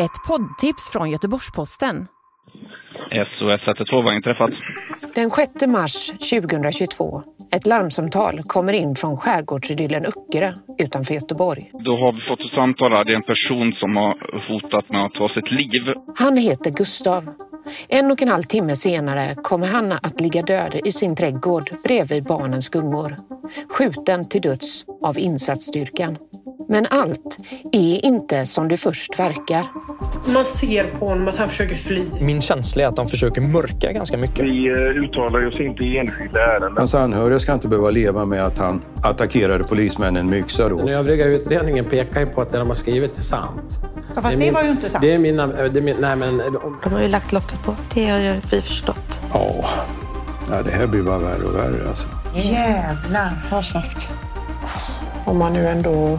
Ett poddtips från Göteborgs-Posten. SOS 112 har inträffat. Den 6 mars 2022. Ett larmsamtal kommer in från skärgårdsidyllen Öckerö utanför Göteborg. Då har vi fått ett samtal här. Det är en person som har hotat med att ta sitt liv. Han heter Gustav. En och en halv timme senare kommer han att ligga död i sin trädgård bredvid barnens gungor. Skjuten till döds av insatsstyrkan. Men allt är inte som det först verkar. Man ser på honom att han försöker fly. Min känsla är att de försöker mörka ganska mycket. Vi eh, uttalar oss inte i enskilda ärenden. Hans anhöriga ska inte behöva leva med att han attackerade polismännen med yxa då. Den övriga utredningen pekar ju på att det de har skrivit är sant. Ja, fast det, det var ju inte sant. Det är mina... Det är min, nej, men, de har ju lagt locket på. Det har jag vi förstått. Ja. ja, det här blir bara värre och värre alltså. Jävlar, har sagt. Om man nu ändå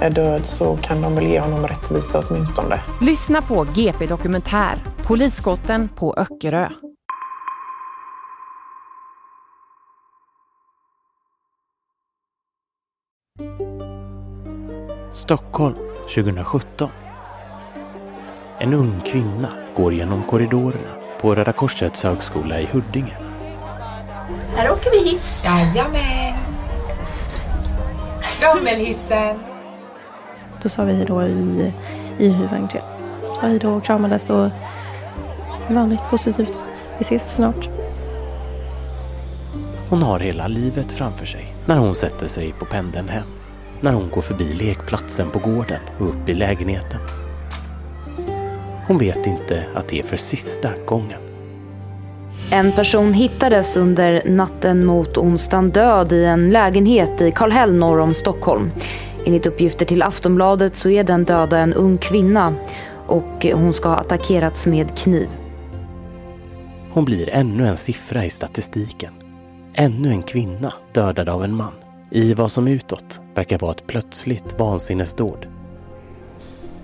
är död så kan de väl ge honom rättvisa åtminstone. Lyssna på GP Dokumentär, Polisskotten på Öckerö. Stockholm 2017. En ung kvinna går genom korridorerna på Röda Korsets högskola i Huddinge. Här åker vi hiss. Jajamän. Rammelhissen. Då sa vi då i, i huvudentrén. Sa hej då och kramades och vanligt positivt. Vi ses snart. Hon har hela livet framför sig när hon sätter sig på pendeln hem. När hon går förbi lekplatsen på gården och upp i lägenheten. Hon vet inte att det är för sista gången. En person hittades under natten mot onsdagen död i en lägenhet i Kallhäll norr om Stockholm. Enligt uppgifter till Aftonbladet så är den döda en ung kvinna och hon ska ha attackerats med kniv. Hon blir ännu en siffra i statistiken. Ännu en kvinna dödad av en man i vad som utåt verkar vara ett plötsligt vansinnesdåd.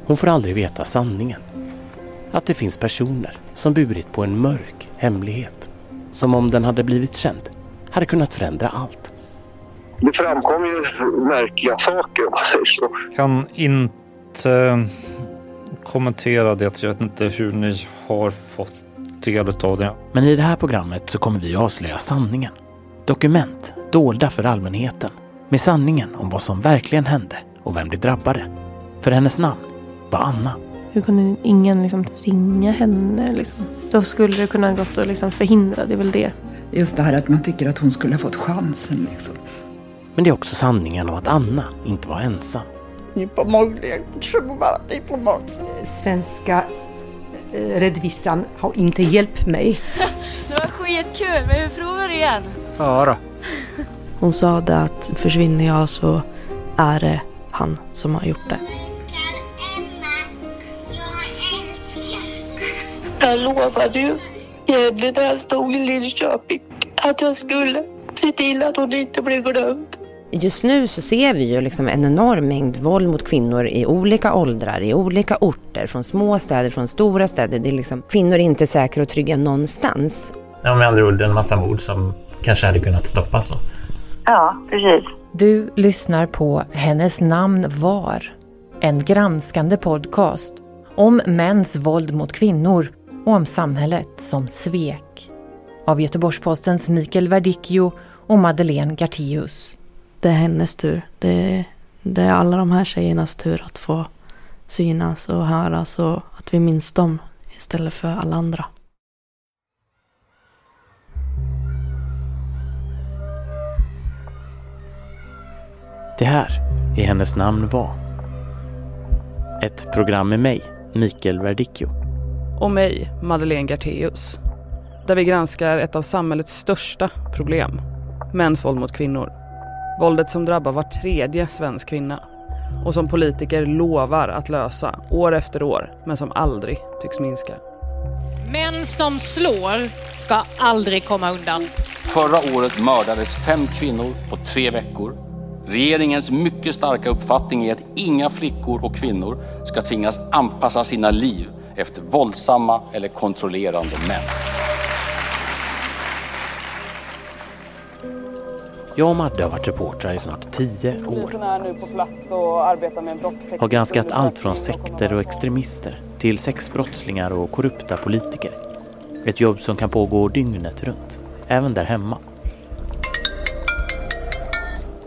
Hon får aldrig veta sanningen. Att det finns personer som burit på en mörk hemlighet som om den hade blivit känd hade kunnat förändra allt. Det framkommer ju märkliga saker om man säger så. Kan inte kommentera det. Jag vet inte hur ni har fått del av det. Men i det här programmet så kommer vi avslöja sanningen. Dokument dolda för allmänheten med sanningen om vad som verkligen hände och vem det drabbade. För hennes namn var Anna. Hur kunde ingen liksom ringa henne? Liksom? Då skulle det kunna gått att liksom förhindra, det är väl det. Just det här att man tycker att hon skulle ha fått chansen liksom. Men det är också sanningen om att Anna inte var ensam. Svenska rättvisan har inte hjälpt mig. Det var skitkul, men vi provar igen. Ja då. Hon sa det att försvinner jag så är det han som har gjort det. Jag lovade ju Jenny när jag stod i Linköping att jag skulle se till att hon inte blev glömd. Just nu så ser vi ju liksom en enorm mängd våld mot kvinnor i olika åldrar, i olika orter, från små städer, från stora städer. Det är liksom, kvinnor är inte säkra och trygga någonstans. Ja, med andra ord en massa mord som kanske hade kunnat stoppas. Ja, precis. Du lyssnar på Hennes namn var, en granskande podcast om mäns våld mot kvinnor och om samhället som svek. Av Göteborgs-Postens Mikael Verdicchio och Madeleine Gartius. Det är hennes tur. Det är, det är alla de här tjejernas tur att få synas och höras och att vi minns dem istället för alla andra. Det här är hennes namn var. Ett program med mig, Mikael Verdicchio. Och mig, Madeleine Garteus. Där vi granskar ett av samhällets största problem. Mäns våld mot kvinnor. Våldet som drabbar var tredje svensk kvinna. Och som politiker lovar att lösa år efter år, men som aldrig tycks minska. Män som slår ska aldrig komma undan. Förra året mördades fem kvinnor på tre veckor. Regeringens mycket starka uppfattning är att inga flickor och kvinnor ska tvingas anpassa sina liv efter våldsamma eller kontrollerande män. Jag och Madde har varit reportrar i snart tio år. är nu på plats och arbetar med Har granskat allt från sekter och extremister till sexbrottslingar och korrupta politiker. Ett jobb som kan pågå dygnet runt, även där hemma.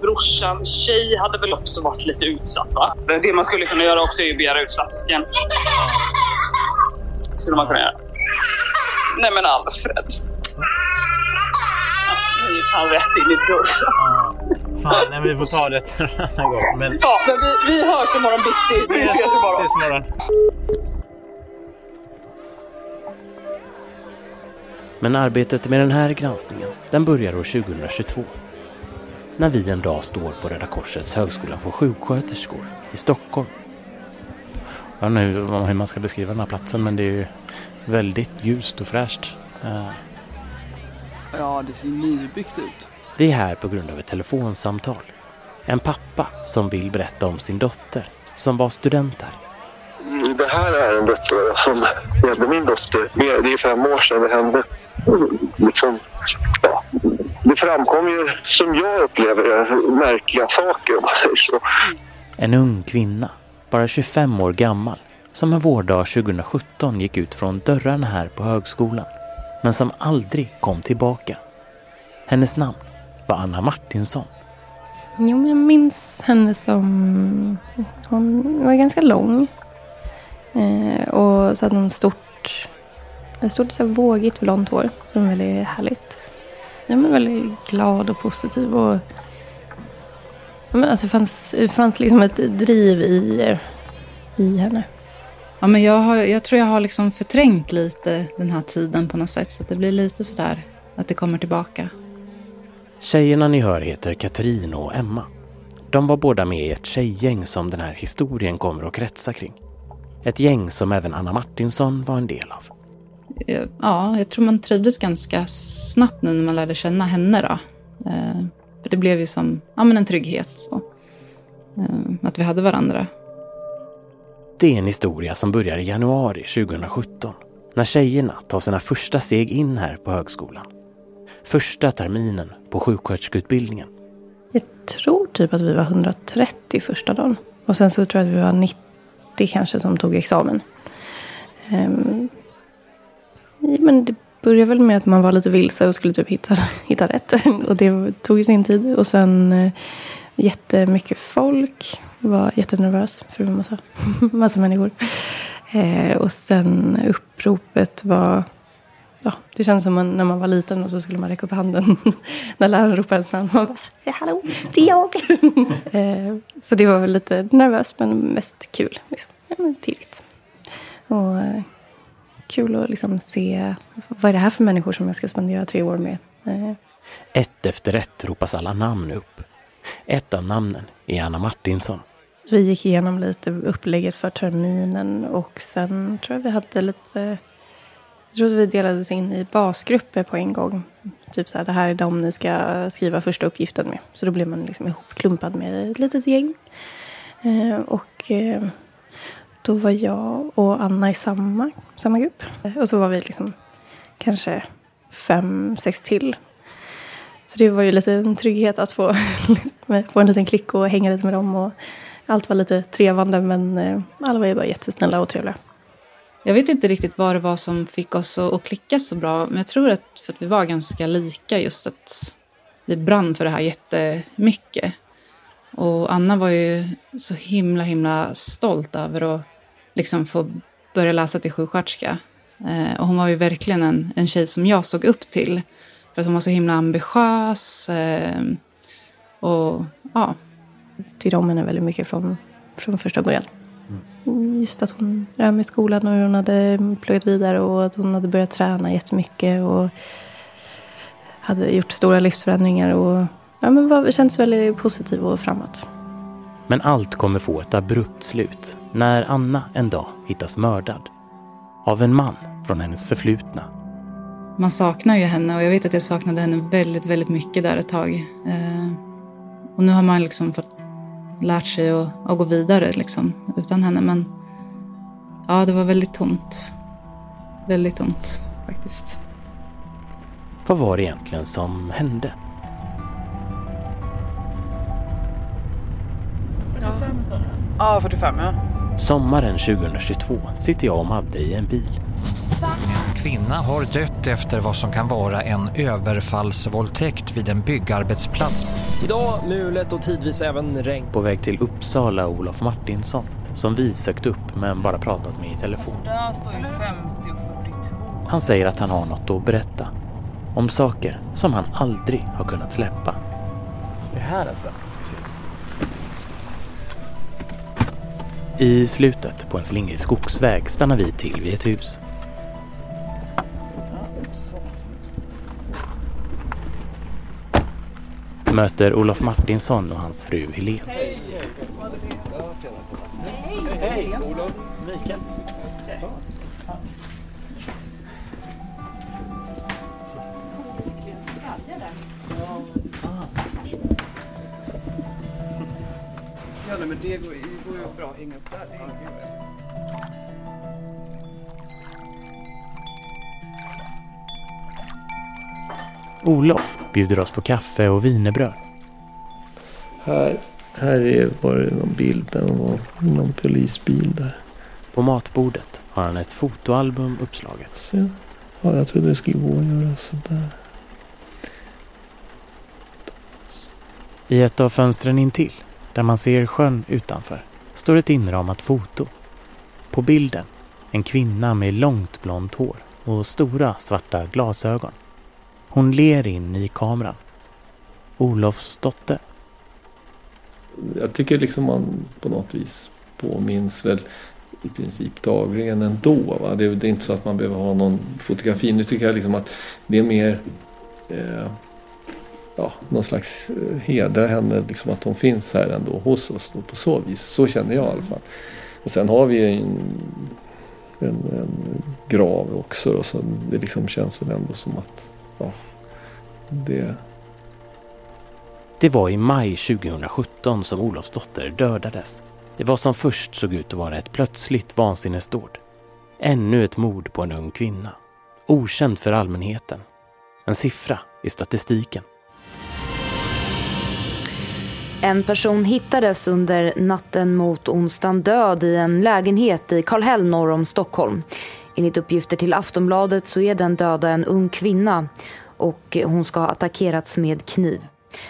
Brorsans tjej hade väl också varit lite utsatt va? Det man skulle kunna göra också är att begära ut flaskan. Skulle man kunna göra. Nej men Alfred. Han rätt in i dörren. Fan, nej, men vi får ta det en annan gång. Men... Ja, men vi, vi hörs imorgon bitti. Vi ses imorgon. Ses imorgon. Men arbetet med den här granskningen, den börjar år 2022. När vi en dag står på Röda Korsets högskola för sjuksköterskor i Stockholm. Jag vet inte hur man ska beskriva den här platsen men det är ju väldigt ljust och fräscht. Ja, det ser nybyggt ut. Vi är här på grund av ett telefonsamtal. En pappa som vill berätta om sin dotter som var student här. Det här ärendet då, som gällde min dotter, det är fem år sedan det hände. Liksom, ja, det framkom ju, som jag upplever det, märkliga saker om man säger så. En ung kvinna, bara 25 år gammal, som en vårdag 2017 gick ut från dörrarna här på högskolan, men som aldrig kom tillbaka. Hennes namn var Anna Martinsson. Jo, men jag minns henne som... Hon var ganska lång. Eh, och så hade hon stort, ett stort så här, vågigt blont hår som var väldigt härligt. Ja, men väldigt glad och positiv. Och, men alltså, det fanns, det fanns liksom ett driv i, i henne. Ja, men jag, har, jag tror jag har liksom förträngt lite den här tiden på något sätt. Så det blir lite sådär att det kommer tillbaka. Tjejerna ni hör heter Katrin och Emma. De var båda med i ett tjejgäng som den här historien kommer att kretsa kring. Ett gäng som även Anna Martinsson var en del av. Eh, Ja, jag tror man trivdes ganska snabbt nu när man lärde känna henne. Då. Eh, för det blev ju som ja, men en trygghet. Så. Eh, att vi hade varandra. Det är en historia som börjar i januari 2017 när tjejerna tar sina första steg in här på högskolan. Första terminen på sjuksköterskeutbildningen. Jag tror typ att vi var 130 första dagen. Och sen så tror jag att vi var 90 kanske som tog examen. Ehm, men det började väl med att man var lite vilse och skulle typ hitta, hitta rätt. Och det tog ju sin tid. Och sen eh, jättemycket folk. Var jättenervös för en massa, massa människor. Eh, och sen uppropet var... Ja, det kändes som man, när man var liten och så skulle man räcka upp handen när läraren ropade ens namn. Man bara, "Ja, hallå, det är jag! eh, så det var väl lite nervöst men mest kul. Liksom. Ja, men pirrigt. Och eh, kul att liksom se vad är det här för människor som jag ska spendera tre år med. Eh, Ett efter ett ropas alla namn upp. Ett av namnen är Anna Martinsson. Så vi gick igenom lite upplägget för terminen och sen tror jag vi hade lite... Jag tror att vi delades in i basgrupper på en gång. Typ så här, det här är de ni ska skriva första uppgiften med. Så då blev man liksom ihopklumpad med ett litet gäng. Eh, och eh, då var jag och Anna i samma, samma grupp. Och så var vi liksom kanske fem, sex till. Så det var ju lite en trygghet att få, få en liten klick och hänga lite med dem. Och allt var lite trevande men eh, alla var ju bara jättesnälla och trevliga. Jag vet inte riktigt vad det var som fick oss att att klicka så bra. Men jag tror att för att vi var ganska lika just att vi brann för det här jättemycket. Och Anna var ju så himla himla stolt över att liksom få börja läsa till sjuksköterska. Eh, och hon var ju verkligen en, en tjej som jag såg upp till. För att hon var så himla ambitiös. Eh, och ja. Tyckte om henne väldigt mycket från, från första början. Just att hon rör med skolan och hur hon hade pluggat vidare och att hon hade börjat träna jättemycket och hade gjort stora livsförändringar och ja, men var, kändes väldigt positiv och framåt. Men allt kommer få ett abrupt slut när Anna en dag hittas mördad. Av en man från hennes förflutna. Man saknar ju henne och jag vet att jag saknade henne väldigt, väldigt mycket där ett tag. Eh, och nu har man liksom fått lärt sig att, att gå vidare liksom, utan henne. Men ja, det var väldigt tomt. Väldigt tomt faktiskt. Vad var det egentligen som hände? Ja, 45 ja. Sommaren 2022 sitter jag och Madde i en bil. En kvinna har dött efter vad som kan vara en överfallsvåldtäkt vid en byggarbetsplats. Idag mulet och tidvis även regn. På väg till Uppsala Olof Martinsson som vi sökt upp men bara pratat med i telefon. Där står ju 50 och 42. Han säger att han har något att berätta. Om saker som han aldrig har kunnat släppa. Så det här alltså? I slutet på en slingrig skogsväg stannar vi till vid ett hus. Möter Olof Martinsson och hans fru Helene. Hej! Hej! Olof, Mikael. Ja, men det går, det går ju bra att hänga upp där. Olof bjuder oss på kaffe och wienerbröd. Här, här är, var det någon bild där var någon polisbil där. På matbordet har han ett fotoalbum uppslaget. Så, ja, jag trodde det skulle gå att göra sådär. I ett av fönstren intill, där man ser sjön utanför, står ett inramat foto. På bilden en kvinna med långt blont hår och stora svarta glasögon. Hon ler in i kameran. Olofs dotter. Jag tycker liksom man på något vis påminns väl i princip dagligen ändå. Va? Det, är, det är inte så att man behöver ha någon fotografi. Nu tycker jag liksom att det är mer eh, ja, någon slags eh, hedra henne, liksom att hon finns här ändå hos oss då, på så vis. Så känner jag i alla fall. Och sen har vi en, en, en grav också då, så det liksom känns väl ändå som att ja, det... Det var i maj 2017 som Olofs dotter dödades. Det var som först såg ut att vara ett plötsligt vansinnesdåd. Ännu ett mord på en ung kvinna. Okänd för allmänheten. En siffra i statistiken. En person hittades under natten mot onsdagen död i en lägenhet i Kallhäll norr om Stockholm. Enligt uppgifter till Aftonbladet så är den döda en ung kvinna och hon ska ha attackerats med kniv.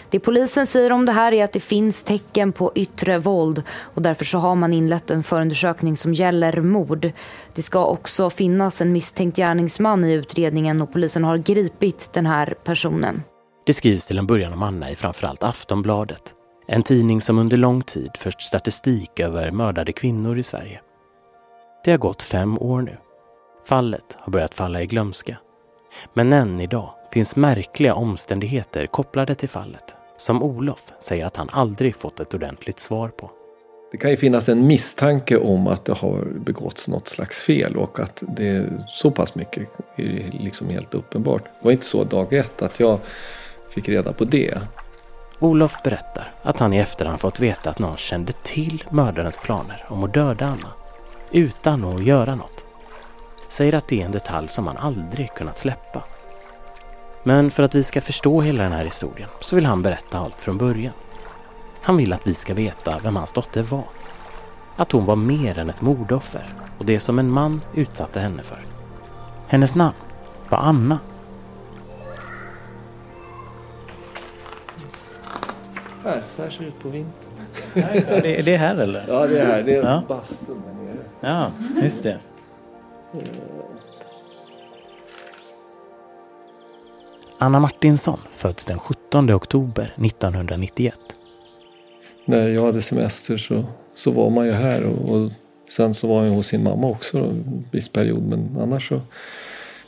Det polisen säger om det här är att det finns tecken på yttre våld och därför så har man inlett en förundersökning som gäller mord. Det ska också finnas en misstänkt gärningsman i utredningen och polisen har gripit den här personen. Det skrivs till en början om Anna i framförallt Aftonbladet. En tidning som under lång tid fört statistik över mördade kvinnor i Sverige. Det har gått fem år nu. Fallet har börjat falla i glömska. Men än idag finns märkliga omständigheter kopplade till fallet som Olof säger att han aldrig fått ett ordentligt svar på. Det kan ju finnas en misstanke om att det har begåtts något slags fel och att det är så pass mycket är liksom helt uppenbart. Det var inte så dag ett att jag fick reda på det. Olof berättar att han i efterhand fått veta att någon kände till mördarens planer om att döda Anna utan att göra något. Säger att det är en detalj som han aldrig kunnat släppa. Men för att vi ska förstå hela den här historien så vill han berätta allt från början. Han vill att vi ska veta vem hans dotter var. Att hon var mer än ett mordoffer och det som en man utsatte henne för. Hennes namn var Anna. Här, så här ser det ut på vintern. är det här eller? Ja, det är här. Det är Ja. bastun där nere. Ja, just det. Anna Martinsson föds den 17 oktober 1991. När jag hade semester så, så var man ju här och, och sen så var jag hos sin mamma också en viss period. Men annars så,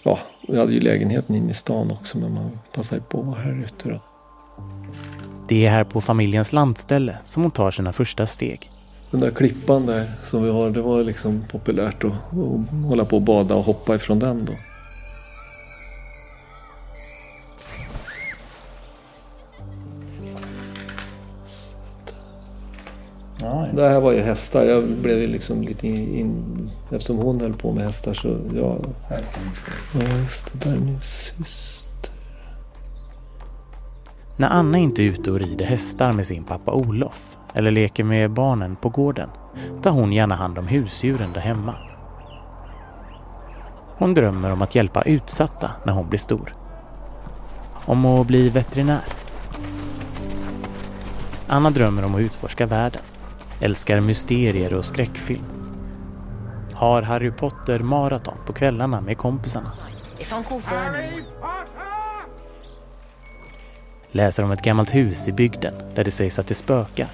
ja, vi hade ju lägenheten inne i stan också men man passade på att vara här ute då. Det är här på familjens landställe som hon tar sina första steg. Den där klippan där som vi har, det var liksom populärt att, att hålla på och bada och hoppa ifrån den då. Det här var ju hästar. Jag blev ju liksom lite in, in... Eftersom hon höll på med hästar så... Ja, ja just det. Där är min syster. När Anna inte är ute och rider hästar med sin pappa Olof eller leker med barnen på gården tar hon gärna hand om husdjuren där hemma. Hon drömmer om att hjälpa utsatta när hon blir stor. Om att bli veterinär. Anna drömmer om att utforska världen. Älskar mysterier och skräckfilm. Har Harry Potter maraton på kvällarna med kompisarna. Läser om ett gammalt hus i bygden där det sägs att det spökar.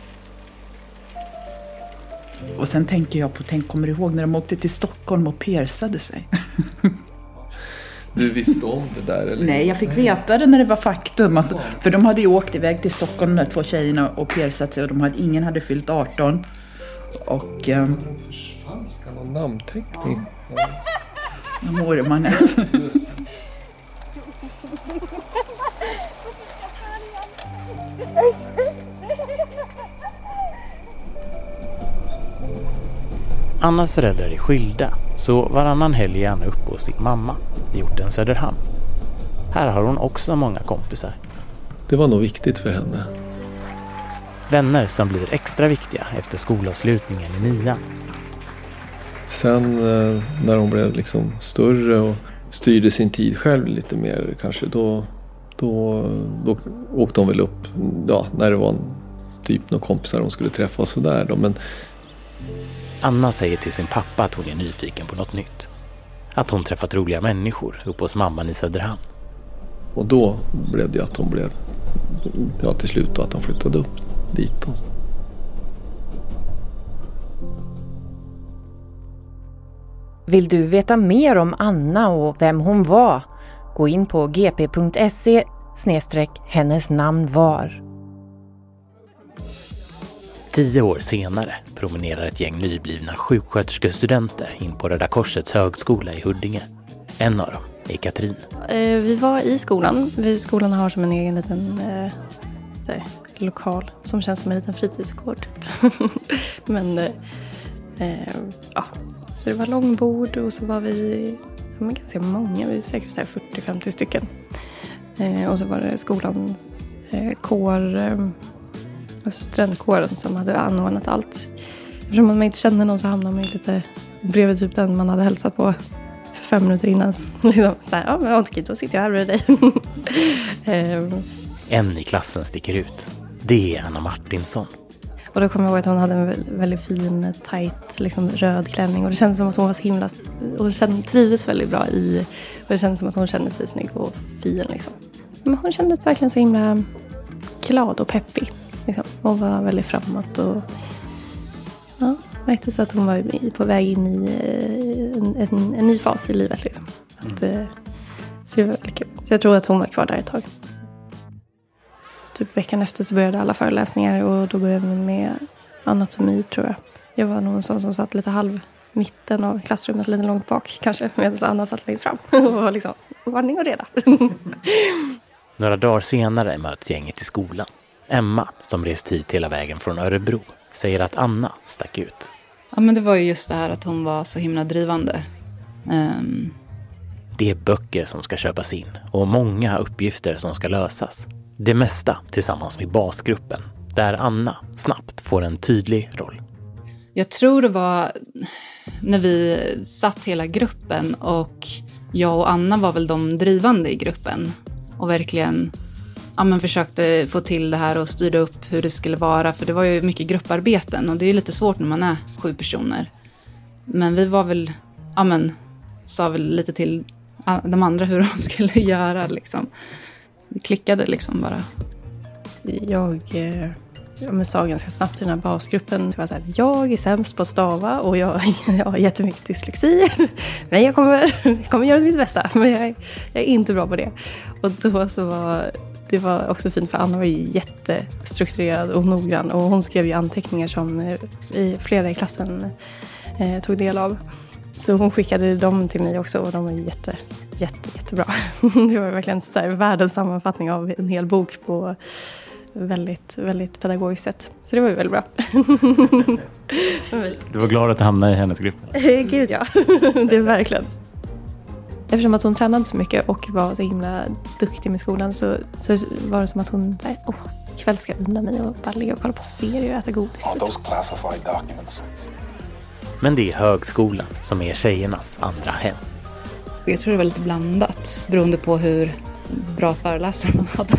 Och sen tänker jag på, tänk, kommer du ihåg när de åkte till Stockholm och piercade sig? Du visste om det där? Eller? Nej, jag fick veta det när det var faktum. Att, för de hade ju åkt iväg till Stockholm, de där två tjejerna, och piercat sig och de hade, ingen hade fyllt 18. Och... Um, Ska någon namnteckning? Mormannen. Annas föräldrar är skilda, så varannan helg är Anna uppe hos sin mamma i orten Söderhamn. Här har hon också många kompisar. Det var nog viktigt för henne. Vänner som blir extra viktiga efter skolavslutningen i nian. Sen eh, när hon blev liksom större och styrde sin tid själv lite mer kanske då, då, då åkte hon väl upp ja, när det var en, typ några kompisar hon skulle träffa och sådär. Men Anna säger till sin pappa att hon är nyfiken på något nytt. Att hon träffat roliga människor uppe hos mamman i Söderhamn. Och då blev det att hon blev, ja till slut att hon flyttade upp dit. Vill du veta mer om Anna och vem hon var? Gå in på gp.se hennes namn var. Tio år senare promenerar ett gäng nyblivna sjuksköterskestudenter in på Röda Korsets högskola i Huddinge. En av dem är Katrin. Eh, vi var i skolan. Skolan har som en egen liten eh, här, lokal som känns som en liten fritidsgård. Typ. Men eh, eh, ja, så det var långbord och så var vi men ganska många, vi var säkert 40-50 stycken. Eh, och så var det skolans eh, kår, eh, alltså studentkåren som hade anordnat allt. Eftersom man inte kände någon så hamnade man ju lite bredvid typ den man hade hälsat på för fem minuter innan. liksom, så här, ja men okej, då sitter jag här bredvid dig. Ehm, En i klassen sticker ut. Det är Anna Martinsson. och då kommer jag ihåg att hon hade en vä- väldigt fin, tight, liksom, röd klänning. Och det kändes som att hon var så himla... Hon kände, trivdes väldigt bra i... Och det kändes som att hon kände sig snygg och fin liksom. Men hon kändes verkligen så himla glad och peppig. Liksom. Hon var väldigt framåt och... Ja, märkte så att hon var på väg in i eh, en, en, en ny fas i livet liksom. Att, eh, så det var väldigt kul. Så jag tror att hon var kvar där ett tag. Typ veckan efter så började alla föreläsningar och då började vi med anatomi tror jag. Jag var nog en sån som satt lite halv mitten av klassrummet, lite långt bak kanske, medan Anna satt längst fram. och var liksom ordning och reda. Några dagar senare möts gänget i skolan. Emma, som rest hit hela vägen från Örebro, säger att Anna stack ut. Ja, men det var ju just det här att hon var så himla drivande. Ehm, Det är böcker som ska köpas in och många uppgifter som ska lösas. Det mesta tillsammans med basgruppen, där Anna snabbt får en tydlig roll. Jag tror det var när vi satt hela gruppen och jag och Anna var väl de drivande i gruppen och verkligen ja, men försökte få till det här och styrde upp hur det skulle vara. För det var ju mycket grupparbeten och det är ju lite svårt när man är sju personer. Men vi var väl, ja men, sa väl lite till de andra hur de skulle göra liksom. Vi klickade liksom bara. Jag eh, jag sa ganska snabbt i den här basgruppen, typ det var så här, jag är sämst på att stava och jag, jag har jättemycket dyslexi. Men jag kommer, jag kommer göra mitt bästa, men jag jag är inte bra på det. Och då så var det var också fint för Anna var ju jättestrukturerad och noggrann och hon skrev ju anteckningar som eh, flera i klassen eh, tog del av. Så hon skickade dem till mig också och de var jätte, jätte, jättebra. Det var verkligen så här, världens sammanfattning av en hel bok på väldigt, väldigt pedagogiskt sätt. Så det var ju väldigt bra. Du var glad att du hamnade i hennes grupp? Gud ja, det är verkligen. Eftersom att hon tränade så mycket och var så himla duktig med skolan så, så var det som att hon, så här, åh, ikväll ska jag unna mig och bara ligga och kolla på serier och äta godis. Are those classified documents? Men det är högskolan som är tjejernas andra hem. Jag tror det var lite blandat beroende på hur bra föreläsare man hade.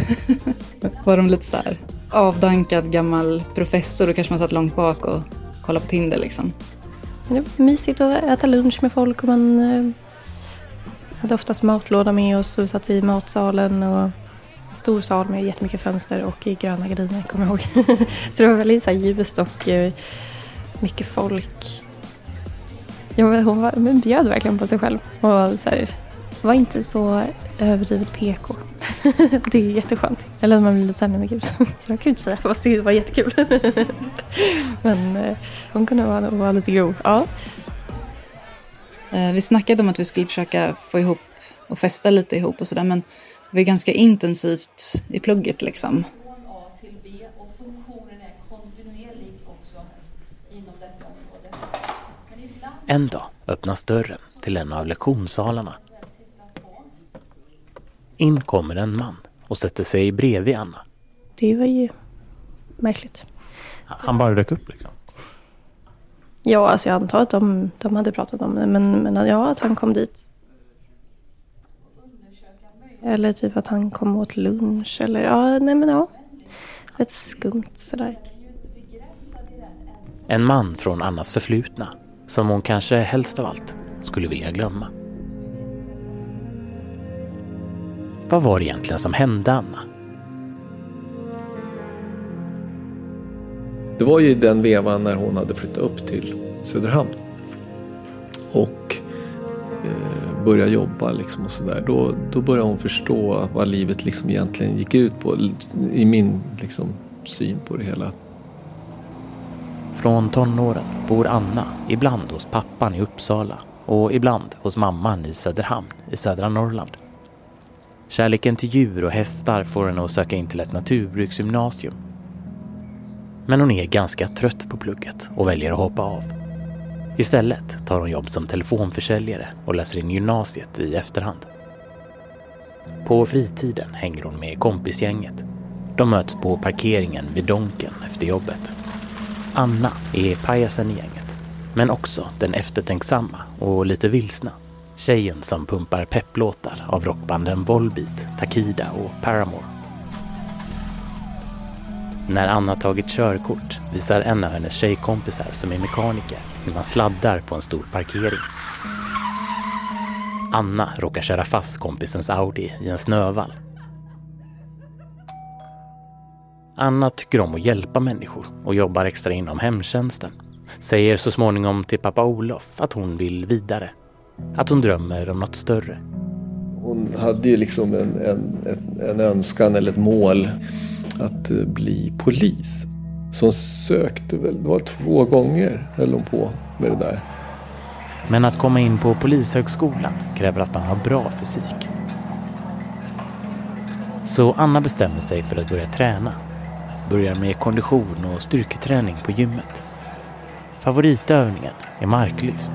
var de lite så här avdankad gammal professor då kanske man satt långt bak och kollade på Tinder liksom. Det var mysigt att äta lunch med folk och man eh, hade oftast matlåda med oss och vi satt i matsalen och en stor sal med jättemycket fönster och i gröna gardiner kommer jag ihåg. så det var väldigt så här ljust och eh, mycket folk. Ja, hon var, men bjöd verkligen på sig själv och så här, var inte så överdrivet PK. det är jätteskönt. Eller man blir lite såhär, men gud, så jag kan ju inte säga, fast det var jättekul. men eh, hon kunde vara, vara lite grov, ja. Eh, Vi snackade om att vi skulle försöka få ihop och festa lite ihop och sådär men det var ganska intensivt i plugget liksom. En dag öppnas dörren till en av lektionssalarna. In kommer en man och sätter sig bredvid Anna. Det var ju märkligt. Han bara dök upp liksom. Ja, alltså jag antar att de, de hade pratat om det, men, men ja, att han kom dit. Eller typ att han kom åt lunch eller ja, nej men ja. Lite skumt sådär. En man från Annas förflutna som hon kanske helst av allt skulle vilja glömma. Vad var det egentligen som hände Anna? Det var ju i den vevan när hon hade flyttat upp till Söderhamn. Och eh, började jobba liksom och sådär. Då, då började hon förstå vad livet liksom egentligen gick ut på. I min liksom, syn på det hela. Från tonåren bor Anna ibland hos pappan i Uppsala och ibland hos mamman i Söderhamn i södra Norrland. Kärleken till djur och hästar får henne att söka in till ett naturbruksgymnasium. Men hon är ganska trött på plugget och väljer att hoppa av. Istället tar hon jobb som telefonförsäljare och läser in gymnasiet i efterhand. På fritiden hänger hon med kompisgänget. De möts på parkeringen vid Donken efter jobbet. Anna är pajasen i gänget, men också den eftertänksamma och lite vilsna. Tjejen som pumpar pepplåtar av rockbanden Volbeat, Takida och Paramore. När Anna tagit körkort visar en av hennes tjejkompisar som är mekaniker hur man sladdar på en stor parkering. Anna råkar köra fast kompisens Audi i en snövall. Anna tycker om att hjälpa människor och jobbar extra inom hemtjänsten. Säger så småningom till pappa Olof att hon vill vidare. Att hon drömmer om något större. Hon hade ju liksom en, en, en, en önskan eller ett mål att eh, bli polis. Så hon sökte väl, det var två gånger höll hon på med det där. Men att komma in på polishögskolan kräver att man har bra fysik. Så Anna bestämmer sig för att börja träna. Börjar med kondition och styrketräning på gymmet. Favoritövningen är marklyft.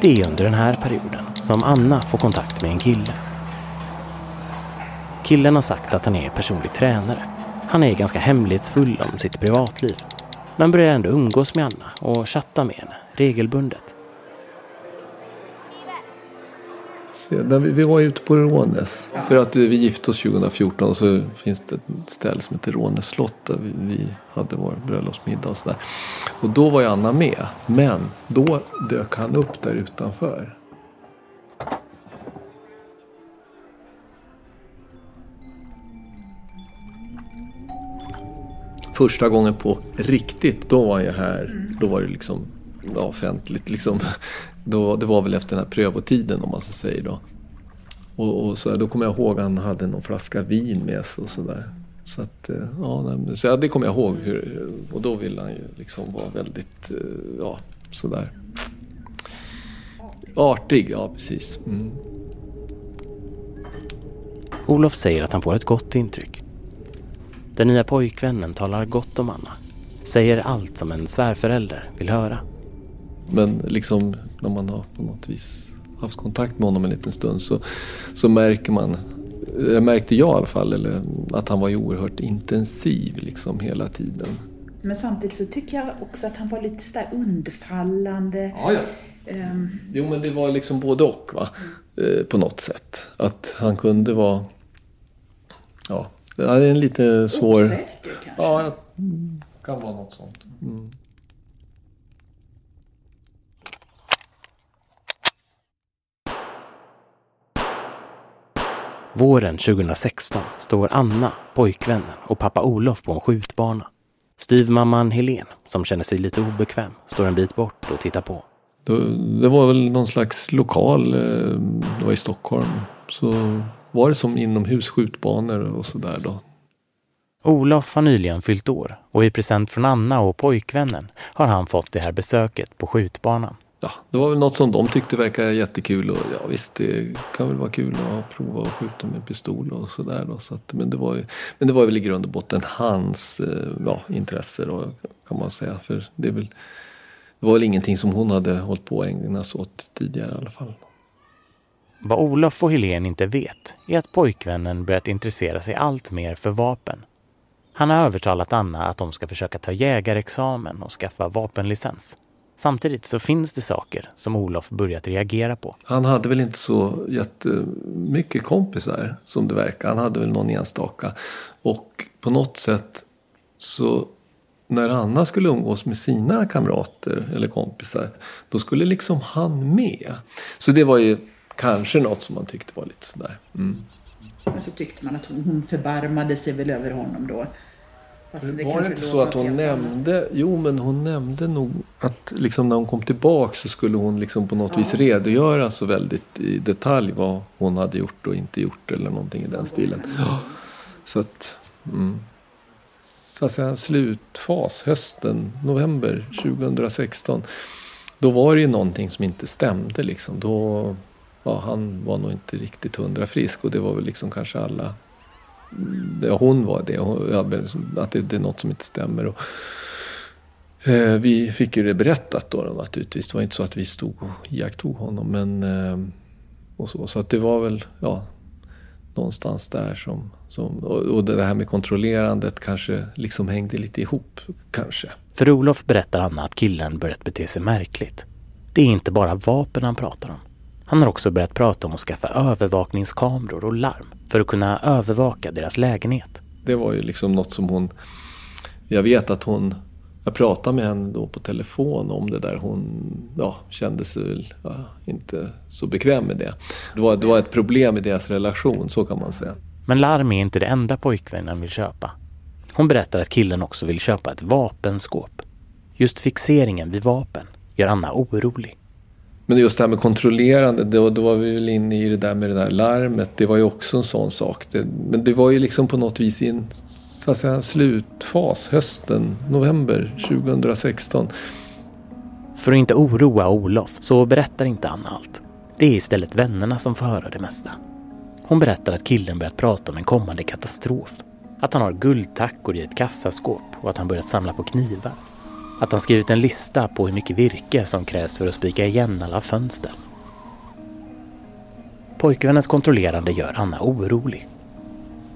Det är under den här perioden som Anna får kontakt med en kille. Killen har sagt att han är personlig tränare. Han är ganska hemlighetsfull om sitt privatliv. Men börjar ändå umgås med Anna och chatta med henne regelbundet. Se, där vi, vi var ute på Rånäs. För att vi gifte oss 2014 så finns det ett ställe som heter Rånäs slott där vi, vi hade vår bröllopsmiddag och sådär. Och då var ju Anna med. Men då dök han upp där utanför. Första gången på riktigt, då var jag här. Då var det liksom ja, offentligt. Liksom. Då, det var väl efter den här prövotiden om man så säger då. Och, och så, då kommer jag ihåg att han hade någon flaska vin med sig och sådär. Så, att, eh, ja, så ja, det kommer jag ihåg. Hur, och då ville han ju liksom vara väldigt, eh, ja, sådär. Artig, ja precis. Mm. Olof säger att han får ett gott intryck. Den nya pojkvännen talar gott om Anna. Säger allt som en svärförälder vill höra. Men liksom när man har på något vis haft kontakt med honom en liten stund så, så märker man det märkte jag i alla fall, eller att han var ju oerhört intensiv liksom hela tiden. Men samtidigt så tycker jag också att han var lite sådär undfallande. Ja, ja. Um, Jo, men det var liksom både och va? Eh, på något sätt. Att han kunde vara... Ja, det är en lite svår... Osäker kanske? Ja, jag- kan vara något sånt. Mm. Våren 2016 står Anna, pojkvännen och pappa Olof på en skjutbana. Styvmamman Helen, som känner sig lite obekväm, står en bit bort och tittar på. Det var väl någon slags lokal, eh, det var i Stockholm. Så var det som inomhus skjutbanor och sådär då. Olof har nyligen fyllt år och i present från Anna och pojkvännen har han fått det här besöket på skjutbanan. Ja, det var väl något som de tyckte verkade jättekul och ja visst det kan väl vara kul att prova att skjuta med pistol och sådär då. Så att, men, det var ju, men det var väl i grund och botten hans eh, ja, intresse då kan man säga. För det, väl, det var väl ingenting som hon hade hållit på att ägna sig åt tidigare i alla fall. Vad Olof och Helene inte vet är att pojkvännen börjat intressera sig allt mer för vapen. Han har övertalat Anna att de ska försöka ta jägarexamen och skaffa vapenlicens. Samtidigt så finns det saker som Olof börjat reagera på. Han hade väl inte så jättemycket kompisar som det verkar. Han hade väl någon enstaka. Och på något sätt så när Anna skulle umgås med sina kamrater eller kompisar då skulle liksom han med. Så det var ju kanske något som man tyckte var lite sådär. Mm. och så tyckte man att hon, hon förbarmade sig väl över honom då. Fast var det inte så att hon nämnde, jo men hon nämnde nog att liksom när hon kom tillbaka så skulle hon liksom på något Ja. vis redogöra så väldigt i detalj vad hon hade gjort och inte gjort eller någonting i den stilen. Ja. Så att, mm. så att säga slutfas, hösten, november 2016. Då var det ju någonting som inte stämde liksom. Då, ja, han var nog inte riktigt hundra frisk och det var väl liksom kanske alla mm, Ja, hon var det. Liksom att det, det är något som inte stämmer. Och, eh, vi fick ju det berättat då naturligtvis. Det var inte så att vi stod och iakttog honom. Men, eh, och så, så att det var väl ja, någonstans där som... som och, och det här med kontrollerandet kanske liksom hängde lite ihop. Kanske. För Olof berättar Anna att killen börjat bete sig märkligt. Det är inte bara vapen han pratar om. Han har också börjat prata om att skaffa övervakningskameror och larm för att kunna övervaka deras lägenhet. Det var ju liksom något som hon... Jag vet att hon... Jag pratade med henne då på telefon om det där. Hon ja, kände sig väl ja, inte så bekväm med det. Det var, det var ett problem i deras relation, så kan man säga. Men larm är inte det enda pojkvännen vill köpa. Hon berättar att killen också vill köpa ett vapenskåp. Just fixeringen vid vapen gör Anna orolig. Men just det här med kontrollerande, då, då var vi väl inne i det där med det där larmet. Det var ju också en sån sak. Det, men det var ju liksom på något vis i en så att säga, slutfas, hösten, november 2016. För att inte oroa Olof så berättar inte Anna allt. Det är istället vännerna som får höra det mesta. Hon berättar att killen börjat prata om en kommande katastrof. Att han har guldtackor i ett kassaskåp och att han börjat samla på knivar. Att han skrivit en lista på hur mycket virke som krävs för att spika igen alla fönster. Pojkvännens kontrollerande gör Anna orolig.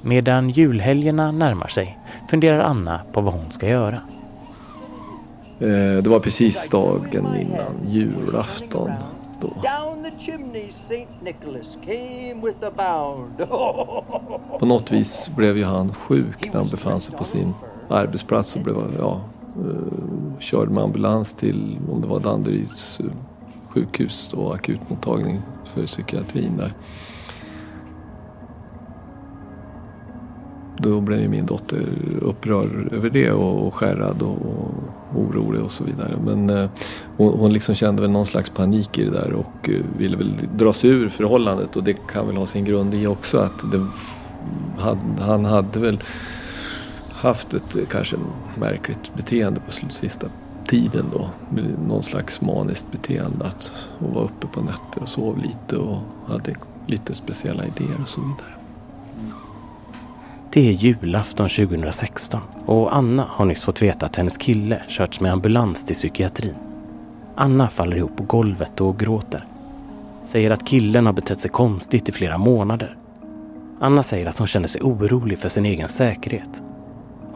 Medan julhelgerna närmar sig funderar Anna på vad hon ska göra. Eh, det var precis dagen innan julafton. Då. På något vis blev ju han sjuk när han befann sig på sin arbetsplats och blev ja, Eh, körde med ambulans till, om det var Danderyds eh, sjukhus och akutmottagning för psykiatrin där. Då blev ju min dotter upprörd över det och, och skärrad och, och orolig och så vidare. Men eh, hon, hon liksom kände väl någon slags panik i det där och eh, ville väl dra sig ur förhållandet och det kan väl ha sin grund i också att det, had, han hade väl haft ett eh, kanske märkligt beteende på sista tiden då. Någon slags maniskt beteende att hon var uppe på nätter och sov lite och hade lite speciella idéer och så vidare. Det är julafton 2016 och Anna har nyss fått veta att hennes kille körts med ambulans till psykiatrin. Anna faller ihop på golvet och gråter. Säger att killen har betett sig konstigt i flera månader. Anna säger att hon känner sig orolig för sin egen säkerhet.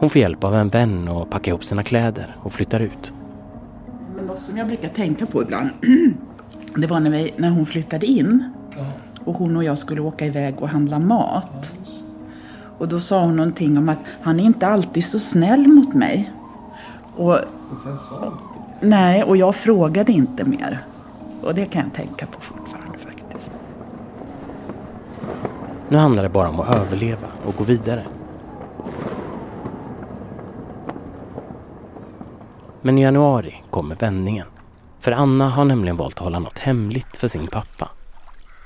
Hon får hjälp av en vän att packa ihop sina kläder och flyttar ut. Men något som jag brukar tänka på ibland, det var när, vi, när hon flyttade in och hon och jag skulle åka iväg och handla mat. Och då sa hon någonting om att han är inte alltid så snäll mot mig. Och, nej, och jag frågade inte mer. Och det kan jag tänka på fortfarande faktiskt. Nu handlar det bara om att överleva och gå vidare. Men i januari kommer vändningen. För Anna har nämligen valt att hålla något hemligt för sin pappa.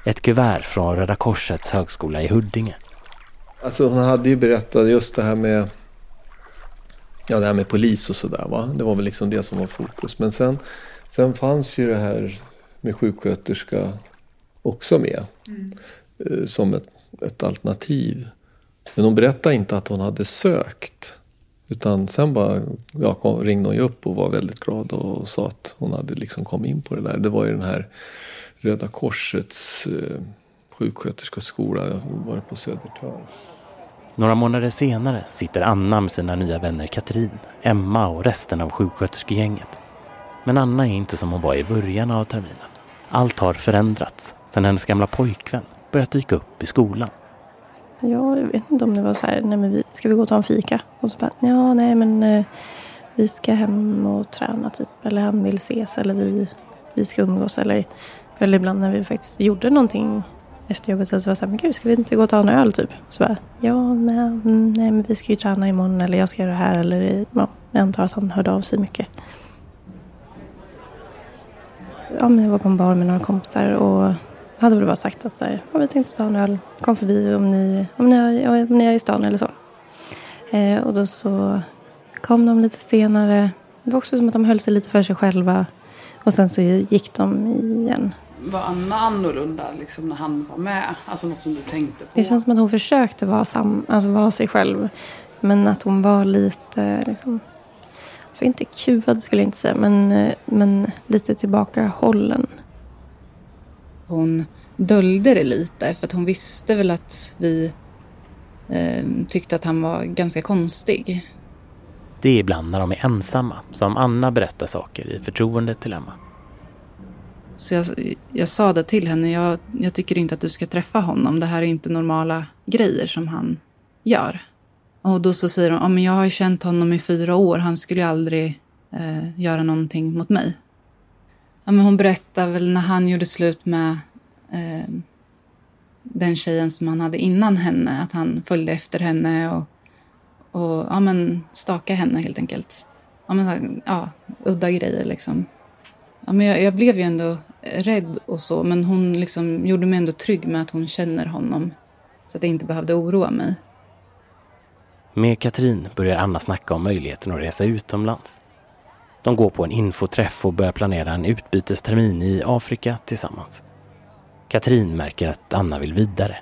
Ett kuvert från Röda Korsets högskola i Huddinge. Alltså hon hade ju berättat just det här med Ja, det här med polis och sådär va. Det var väl liksom det som var fokus. Men sen, sen fanns ju det här med sjuksköterska också med. Mm. Som ett, ett alternativ. Men hon berättade inte att hon hade sökt. Utan sen bara ja, kom, ringde hon ju upp och var väldigt glad och sa att hon hade liksom kommit in på det där. Det var ju den här Röda Korsets eh, sjuksköterskeskola, var på Södertörn. Några månader senare sitter Anna med sina nya vänner Katrin, Emma och resten av sjuksköterskegänget. Men Anna är inte som hon var i början av terminen. Allt har förändrats sedan hennes gamla pojkvän börjat dyka upp i skolan. Ja, jag vet inte om det var så här, nej men vi, ska vi gå och ta en fika? Och så bara, ja nej men eh, vi ska hem och träna typ. Eller han vill ses eller vi, vi ska umgås. Eller, eller ibland när vi faktiskt gjorde någonting efter jobbet så var det så här, men gud ska vi inte gå och ta en öl typ? Och så bara, ja nej, mm, nej men vi ska ju träna imorgon eller jag ska göra det här. Eller ja, jag antar att han hörde av sig mycket. Ja men jag var på en bar med några kompisar och hade väl bara sagt att så här, ja, vi tänkte ta en öl, kom förbi om ni, om ni, är, om ni är i stan eller så. Eh, och då så kom de lite senare. Det var också som att de höll sig lite för sig själva. Och sen så gick de igen. Var Anna annorlunda liksom, när han var med? Alltså något som du tänkte på? Det känns som att hon försökte vara, sam, alltså vara sig själv. Men att hon var lite, liksom, alltså inte kuvad skulle jag inte säga, men, eh, men lite tillbakahållen. Hon döljde det lite för att hon visste väl att vi eh, tyckte att han var ganska konstig. Det är ibland när de är ensamma som Anna berättar saker i förtroende till Emma. Så jag, jag sa det till henne, jag, jag tycker inte att du ska träffa honom. Det här är inte normala grejer som han gör. Och då så säger hon, ja, men jag har ju känt honom i fyra år, han skulle aldrig eh, göra någonting mot mig. Ja, men hon berättar väl när han gjorde slut med eh, den tjejen som han hade innan henne, att han följde efter henne och, och ja, men stakade henne helt enkelt. Ja, men, ja, udda grejer liksom. Ja, men jag, jag, blev ju ändå rädd och så, men hon liksom gjorde mig ändå trygg med att hon känner honom. Så att jag inte behövde oroa mig. Med Katrin börjar Anna snacka om möjligheten att resa utomlands. De går på en infoträff och börjar planera en utbytestermin i Afrika tillsammans. Katrin märker att Anna vill vidare.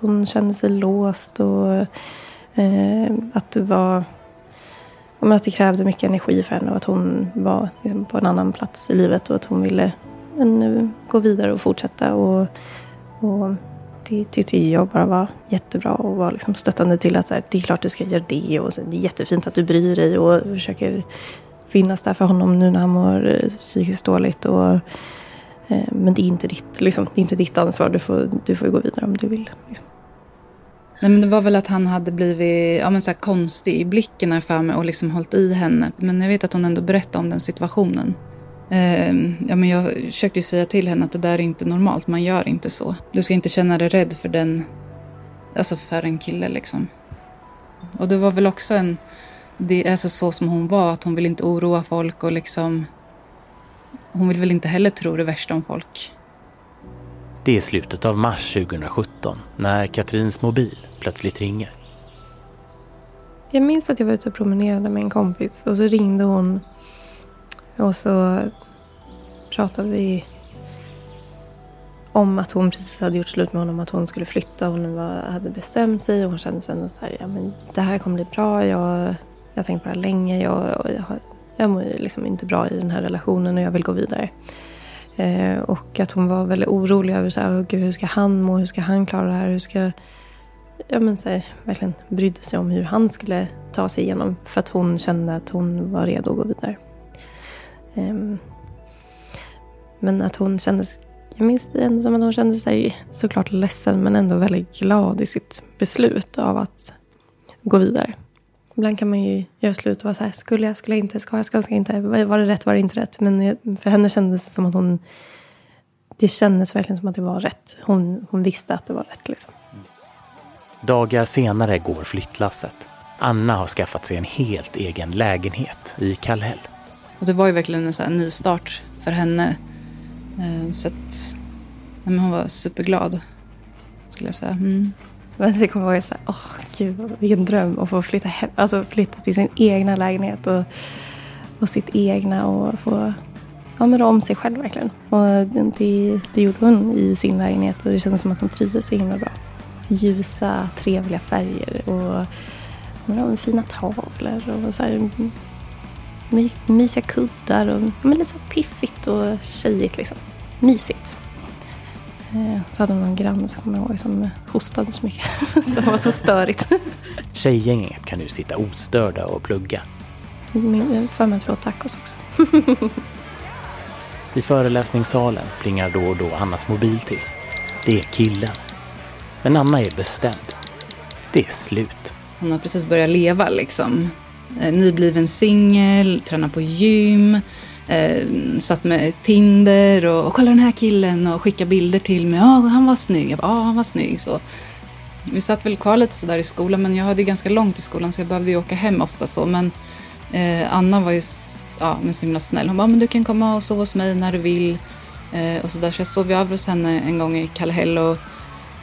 Hon kände sig låst och eh, att det var men att det krävde mycket energi för henne och att hon var liksom, på en annan plats i livet och att hon ville men, eh, gå vidare och fortsätta. Och, och det tyckte jag bara var jättebra och var liksom stöttande till att så här, det är klart du ska göra det och så, det är jättefint att du bryr dig och försöker finnas där för honom nu när han mår eh, psykiskt dåligt. Och, eh, men det är inte ditt, liksom, det är inte ditt ansvar, du får, du får gå vidare om du vill. Liksom. Nej, men det var väl att han hade blivit ja, men så konstig i blicken för mig och liksom hållit i henne. Men jag vet att hon ändå berättade om den situationen. Eh, ja, men jag försökte säga till henne att det där är inte normalt, man gör inte så. Du ska inte känna dig rädd för den, alltså för en kille liksom. Och det var väl också en, det är alltså så som hon var, att hon vill inte oroa folk och liksom... Hon vill väl inte heller tro det värsta om folk. Det är slutet av mars 2017 när Katrins mobil plötsligt ringer. Jag minns att jag var ute och promenerade med en kompis och så ringde hon och så pratade vi om att hon precis hade gjort slut med honom, att hon skulle flytta. Hon var, hade bestämt sig och hon kände sen så här, ja men det här kommer bli bra. Jag, jag har tänkt på det här länge. Jag, jag, har, jag mår liksom inte bra i den här relationen och jag vill gå vidare. Eh, och att hon var väldigt orolig över så här, Gud, hur ska han må, hur ska han klara det här, hur ska... Ja men så här, verkligen brydde sig om hur han skulle ta sig igenom. För att hon kände att hon var redo att gå vidare. Eh, men att hon kändes, jag minns det ändå som att hon kände sig såklart ledsen men ändå väldigt glad i sitt beslut av att gå vidare. Ibland kan man ju göra slut och vara så här, skulle jag, skulle jag inte, ska jag, ska jag inte, var det rätt, var det inte rätt? Men för henne kändes det som att hon, det kändes verkligen som att det var rätt. Hon, hon visste att det var rätt liksom. Dagar senare går flyttlasset. Anna har skaffat sig en helt egen lägenhet i Kallhäll. Och det var ju verkligen en så här nystart för henne. Eh, så att men hon var superglad, skulle jag säga. Mm. Men det kommer ihåg så här, åh gud vilken dröm att få flytta, hem, alltså flytta till sin egna lägenhet och, och sitt egna och få ja, men om sig själv verkligen. Och det, det gjorde hon i sin lägenhet och det kändes som att hon trivdes så himla bra. Ljusa, trevliga färger och ja, fina tavlor och så här, my, mysiga kuddar och men lite så piffigt och tjejigt liksom. Mysigt. Eh, så hade hon någon granne som kommer ihåg som hostade så mycket. det var så störigt. Tjejgänget kan nu sitta ostörda och plugga. Jag för mig att vi åt tacos också. I föreläsningssalen plingar då och då Annas mobil till. Det är killen. Men Anna är bestämd. Det är slut. Hon har precis börjat leva liksom. Eh, nybliven singel, tränar på gym eh, satt med Tinder och, och kolla den här killen och skicka bilder till mig. Ja, han var snygg. Jag bara, han var snygg. Så. Vi satt väl kvar lite sådär i skolan, men jag hade ganska långt till skolan så jag behövde ju åka hem ofta så. Men eh, Anna var ju ja, men så himla snäll. Hon bara, men du kan komma och sova hos mig när du vill. Eh, och så, där. så jag sov ju över hos henne en gång i Kallhäll och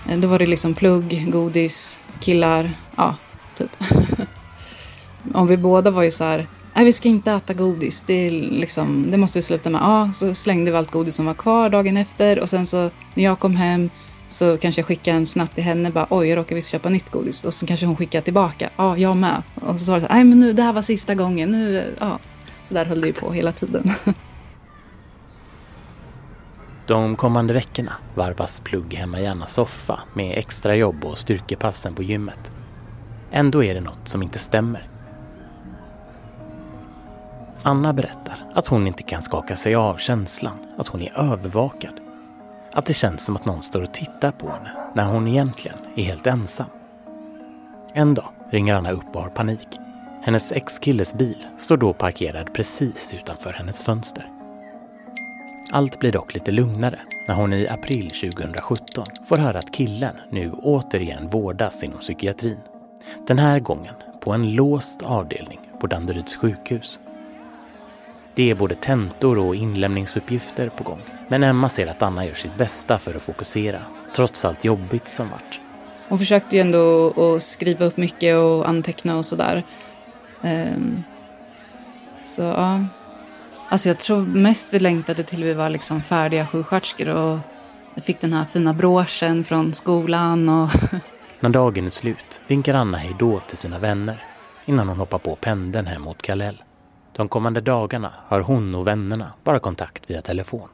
eh, då var det liksom plugg, godis, killar, ja, typ. Om vi båda var ju så här, nej vi ska inte äta godis, det, liksom, det måste vi sluta med. Ja, så slängde vi allt godis som var kvar dagen efter och sen så när jag kom hem så kanske jag skickade en snabb till henne bara oj jag råkade visst köpa nytt godis och så kanske hon skickade tillbaka, ja jag med. Och så sa det nej men nu det här var sista gången, nu, ja. Så där höll det ju på hela tiden. De kommande veckorna varvas plugg hemma i Annas soffa med extrajobb och styrkepassen på gymmet. Ändå är det något som inte stämmer. Anna berättar att hon inte kan skaka sig av känslan att hon är övervakad. Att det känns som att någon står och tittar på henne när hon egentligen är helt ensam. En dag ringer Anna upp och har panik. Hennes ex-killes bil står då parkerad precis utanför hennes fönster. Allt blir dock lite lugnare när hon i april 2017 får höra att killen nu återigen vårdas inom psykiatrin. Den här gången på en låst avdelning på Danderyds sjukhus det är både tentor och inlämningsuppgifter på gång. Men Emma ser att Anna gör sitt bästa för att fokusera, trots allt jobbigt som varit. Hon försökte ju ändå att skriva upp mycket och anteckna och sådär. Um, så ja. Alltså jag tror mest vi längtade till vi var liksom färdiga sjuksköterskor och fick den här fina broschen från skolan och... När dagen är slut vinkar Anna hej då till sina vänner innan hon hoppar på pendeln hem mot Kallel. De kommande dagarna har hon och vännerna bara kontakt via telefon.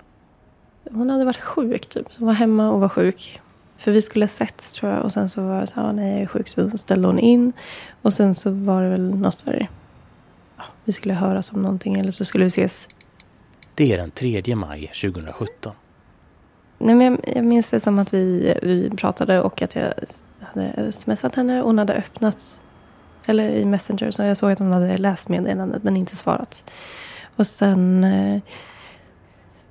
Hon hade varit sjuk typ. Hon var hemma och var sjuk. För vi skulle ha setts tror jag och sen så var det så här, nej jag är sjuk så ställde hon in. Och sen så var det väl något så här, ja, vi skulle höras om någonting eller så skulle vi ses. Det är den 3 maj 2017. Nej, men jag, jag minns det som att vi, vi pratade och att jag hade smsat henne. Hon hade öppnat eller i Messenger. Så jag såg att hon hade läst meddelandet men inte svarat. Och sen eh,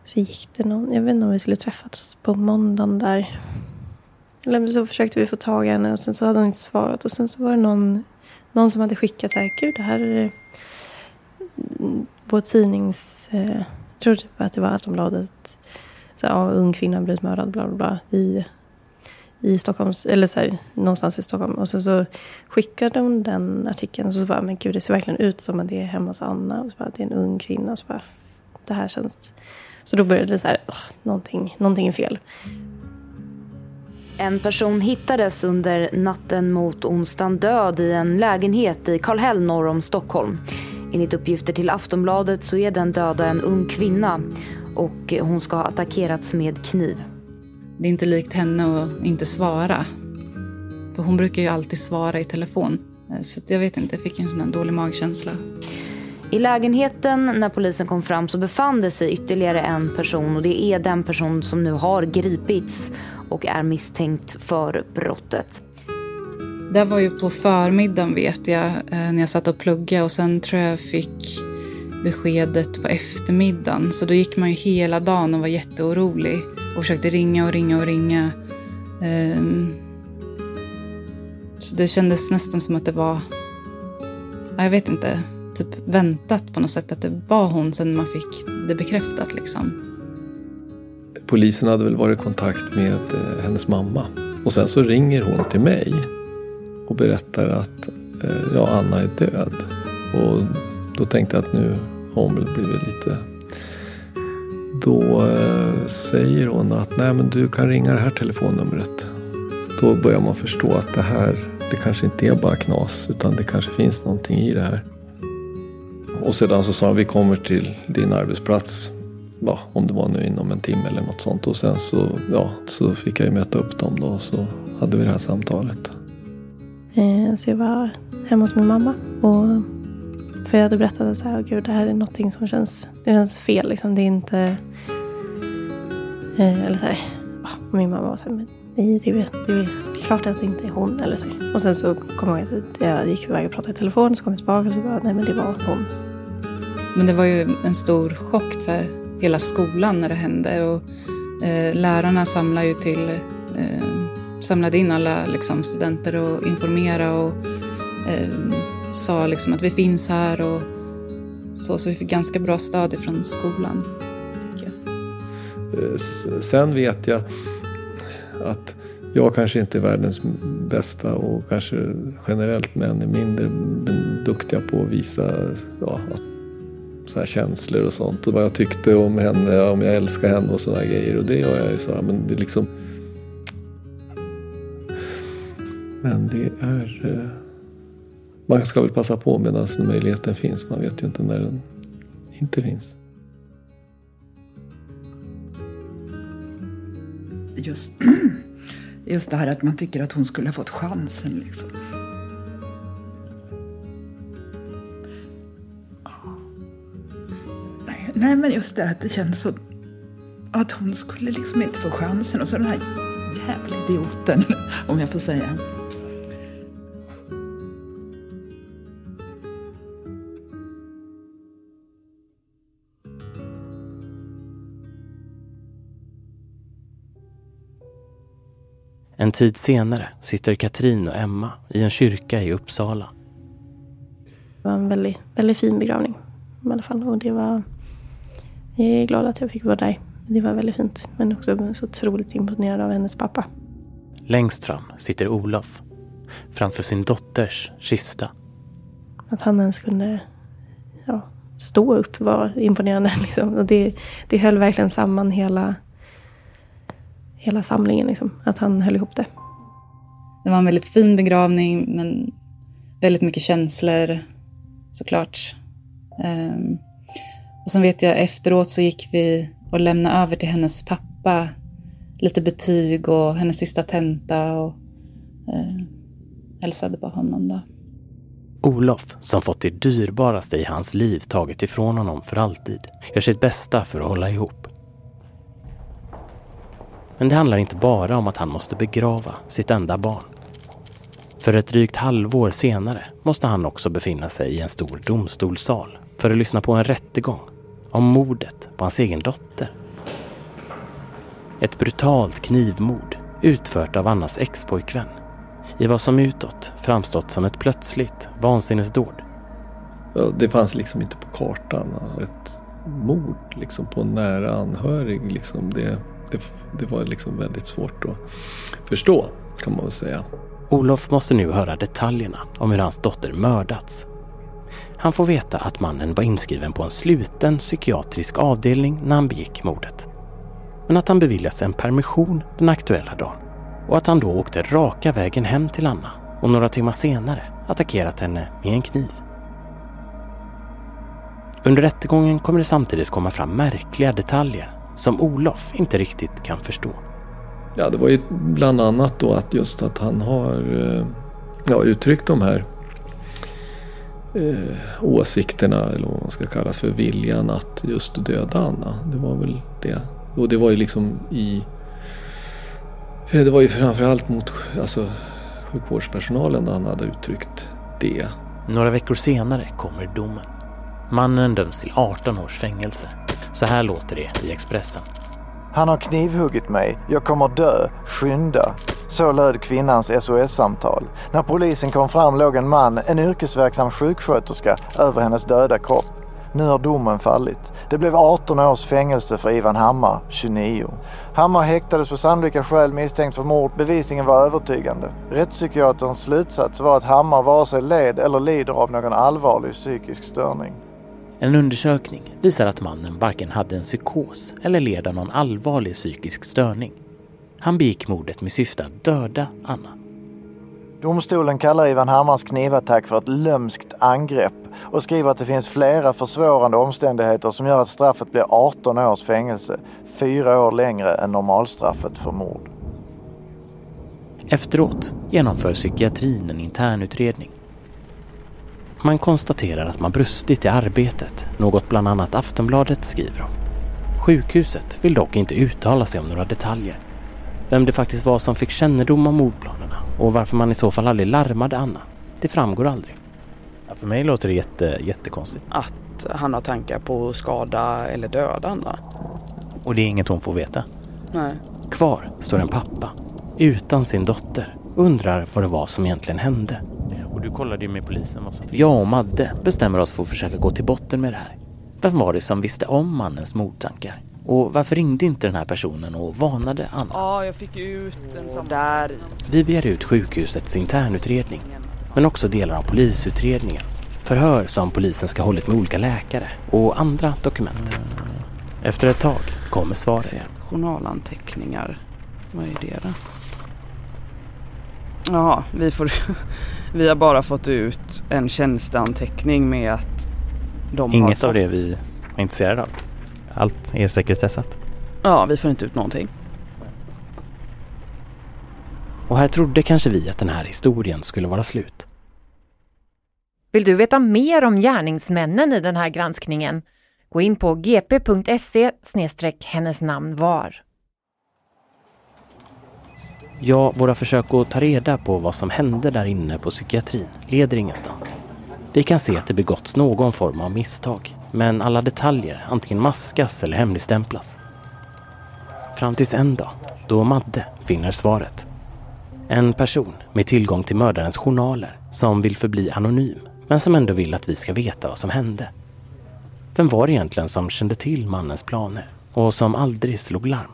så gick det någon, jag vet inte om vi skulle träffas på måndagen där. Eller så försökte vi få tag i henne och sen så hade hon inte svarat. Och sen så var det någon, någon som hade skickat så här, gud det här eh, är på tidnings, eh, jag tror typ att det var Aftonbladet. Så, ja, ung kvinna blivit mördad, bla bla bla. I i Stockholms, eller så här, någonstans i Stockholm. Och sen så skickade hon den artikeln och så bara, men gud det ser verkligen ut som att det är hemma hos Anna. Och så bara, det är en ung kvinna. Och så bara, det här känns... Så då började det så här, oh, någonting, någonting är fel. En person hittades under natten mot onsdagen död i en lägenhet i Kallhäll norr om Stockholm. Enligt uppgifter till Aftonbladet så är den döda en ung kvinna och hon ska ha attackerats med kniv. Det är inte likt henne att inte svara. För hon brukar ju alltid svara i telefon. Eh, så jag vet inte, jag fick en sån här dålig magkänsla. I lägenheten när polisen kom fram så befann det sig ytterligare en person och det är den person som nu har gripits och är misstänkt för brottet. Det var ju på förmiddagen vet jag eh, när jag satt och pluggade och sen tror jag fick beskedet på eftermiddagen. Så då gick man ju hela dagen och var jätteorolig och försökte ringa och ringa och ringa. Um, så det kändes nästan som att det var, jag vet inte, typ väntat på något sätt att det var hon sen man fick det bekräftat liksom. Polisen hade väl varit i kontakt med eh, hennes mamma och sen så ringer hon till mig och berättar att eh, ja, Anna är död. Och då tänkte jag att nu har hon blivit lite... Då eh, säger hon att nej men du kan ringa det här telefonnumret. Då börjar man förstå att det här, det kanske inte är bara knas utan det kanske finns någonting i det här. Och sedan så sa han vi kommer till din arbetsplats. Ja, om det var nu inom en timme eller något sånt. Och sen så, ja, så fick jag ju möta upp dem då och så hade vi det här samtalet. Eh, så jag var hemma hos min mamma. Och för jag hade berättat att så här, gud, det här är någonting som känns, det känns fel. Liksom. Det är inte... Eh, eller så här, och min mamma var så här, nej, det är, det är klart att det inte är hon. Eller så här. Och sen så kom jag ihåg att jag gick iväg och pratade i telefon. Så kom jag tillbaka och så bara, nej men det var hon. Men det var ju en stor chock för hela skolan när det hände. Och, eh, lärarna samlade ju till eh, samlade in alla liksom, studenter och informerade och eh, sa liksom, att vi finns här. och så, så vi fick ganska bra stöd ifrån skolan. Tycker jag. Eh, sen vet jag att jag kanske inte är världens bästa och kanske generellt män är mindre duktiga på att visa ja, så här känslor och sånt. Och vad jag tyckte om henne, om jag älskar henne och sådana grejer. Och det gör jag ju så. Men det är liksom Men det är... Eh, man ska väl passa på medan möjligheten finns. Man vet ju inte när den inte finns. Just, just det här att man tycker att hon skulle ha fått chansen liksom. Nej, men just det här att det känns så... Att hon skulle liksom inte få chansen. Och så den här jävla idioten, om jag får säga. En tid senare sitter Katrin och Emma i en kyrka i Uppsala. Det var en väldigt, väldigt fin begravning i alla fall. Och det var, jag är glad att jag fick vara där. Det var väldigt fint. Men också så otroligt imponerad av hennes pappa. Längst fram sitter Olof. Framför sin dotters kista. Att han ens kunde ja, stå upp var imponerande. Liksom. Och det, det höll verkligen samman hela hela samlingen. Liksom, att han höll ihop det. Det var en väldigt fin begravning men väldigt mycket känslor såklart. Um, och sen vet jag efteråt så gick vi och lämnade över till hennes pappa lite betyg och hennes sista tenta och uh, hälsade på honom då. Olof, som fått det dyrbaraste i hans liv taget ifrån honom för alltid, gör sitt bästa för att hålla ihop. Men det handlar inte bara om att han måste begrava sitt enda barn. För ett drygt halvår senare måste han också befinna sig i en stor domstolssal för att lyssna på en rättegång om mordet på hans egen dotter. Ett brutalt knivmord utfört av Annas expojkvän i vad som utåt framstått som ett plötsligt vansinnesdåd. Ja, det fanns liksom inte på kartan. Ett mord liksom på en nära anhörig. Liksom det, det, det var liksom väldigt svårt att förstå kan man väl säga. Olof måste nu höra detaljerna om hur hans dotter mördats. Han får veta att mannen var inskriven på en sluten psykiatrisk avdelning när han begick mordet. Men att han beviljats en permission den aktuella dagen och att han då åkte raka vägen hem till Anna och några timmar senare attackerat henne med en kniv. Under rättegången kommer det samtidigt komma fram märkliga detaljer som Olof inte riktigt kan förstå. Ja, det var ju bland annat då att just att han har eh, ja, uttryckt de här eh, åsikterna eller vad man ska kallas för viljan att just döda Anna. Det var väl det. Och det var ju liksom i... eh, Det var ju framförallt mot alltså, sjukvårdspersonalen han hade uttryckt det. Några veckor senare kommer domen. Mannen döms till 18 års fängelse. Så här låter det i Expressen. Han har knivhuggit mig. Jag kommer dö. Skynda. Så löd kvinnans SOS-samtal. När polisen kom fram låg en man, en yrkesverksam sjuksköterska, över hennes döda kropp. Nu har domen fallit. Det blev 18 års fängelse för Ivan Hammar, 29. Hammar häktades på sannolika skäl misstänkt för mord. Bevisningen var övertygande. Rättspsykiaterns slutsats var att Hammar vare sig led eller lider av någon allvarlig psykisk störning. En undersökning visar att mannen varken hade en psykos eller led av någon allvarlig psykisk störning. Han begick mordet med syfte att döda Anna. Domstolen kallar Ivan Hammars knivattack för ett lömskt angrepp och skriver att det finns flera försvårande omständigheter som gör att straffet blir 18 års fängelse, fyra år längre än normalstraffet för mord. Efteråt genomför psykiatrin en internutredning. Man konstaterar att man brustit i arbetet, något bland annat Aftonbladet skriver om. Sjukhuset vill dock inte uttala sig om några detaljer. Vem det faktiskt var som fick kännedom om mordplanerna och varför man i så fall aldrig larmade Anna, det framgår aldrig. Ja, för mig låter det jätte, jättekonstigt. Att han har tankar på att skada eller döda andra. Och det är inget hon får veta. Nej. Kvar står en pappa, utan sin dotter, undrar vad det var som egentligen hände. Och du kollade ju med polisen vad som finns. Jag och Madde bestämmer oss för att försöka gå till botten med det här. Vem var det som visste om mannens mordtankar? Och varför ringde inte den här personen och varnade Anna? Ja, jag fick ut en sån där. Vi begär ut sjukhusets internutredning, men också delar av polisutredningen. Förhör som polisen ska ha hållit med olika läkare och andra dokument. Efter ett tag kommer svaret. Journalanteckningar. Vad är det då? Ja, vi, får, vi har bara fått ut en tjänsteanteckning med att de har Inget fått... av det vi är intresserade av. Allt är sekretessat. Ja, vi får inte ut någonting. Och här trodde kanske vi att den här historien skulle vara slut. Vill du veta mer om gärningsmännen i den här granskningen? Gå in på gp.se hennes namn var. Ja, våra försök att ta reda på vad som hände där inne på psykiatrin leder ingenstans. Vi kan se att det begåtts någon form av misstag, men alla detaljer antingen maskas eller hemligstämplas. Fram tills en dag, då Madde finner svaret. En person med tillgång till mördarens journaler som vill förbli anonym, men som ändå vill att vi ska veta vad som hände. Vem var det egentligen som kände till mannens planer och som aldrig slog larm?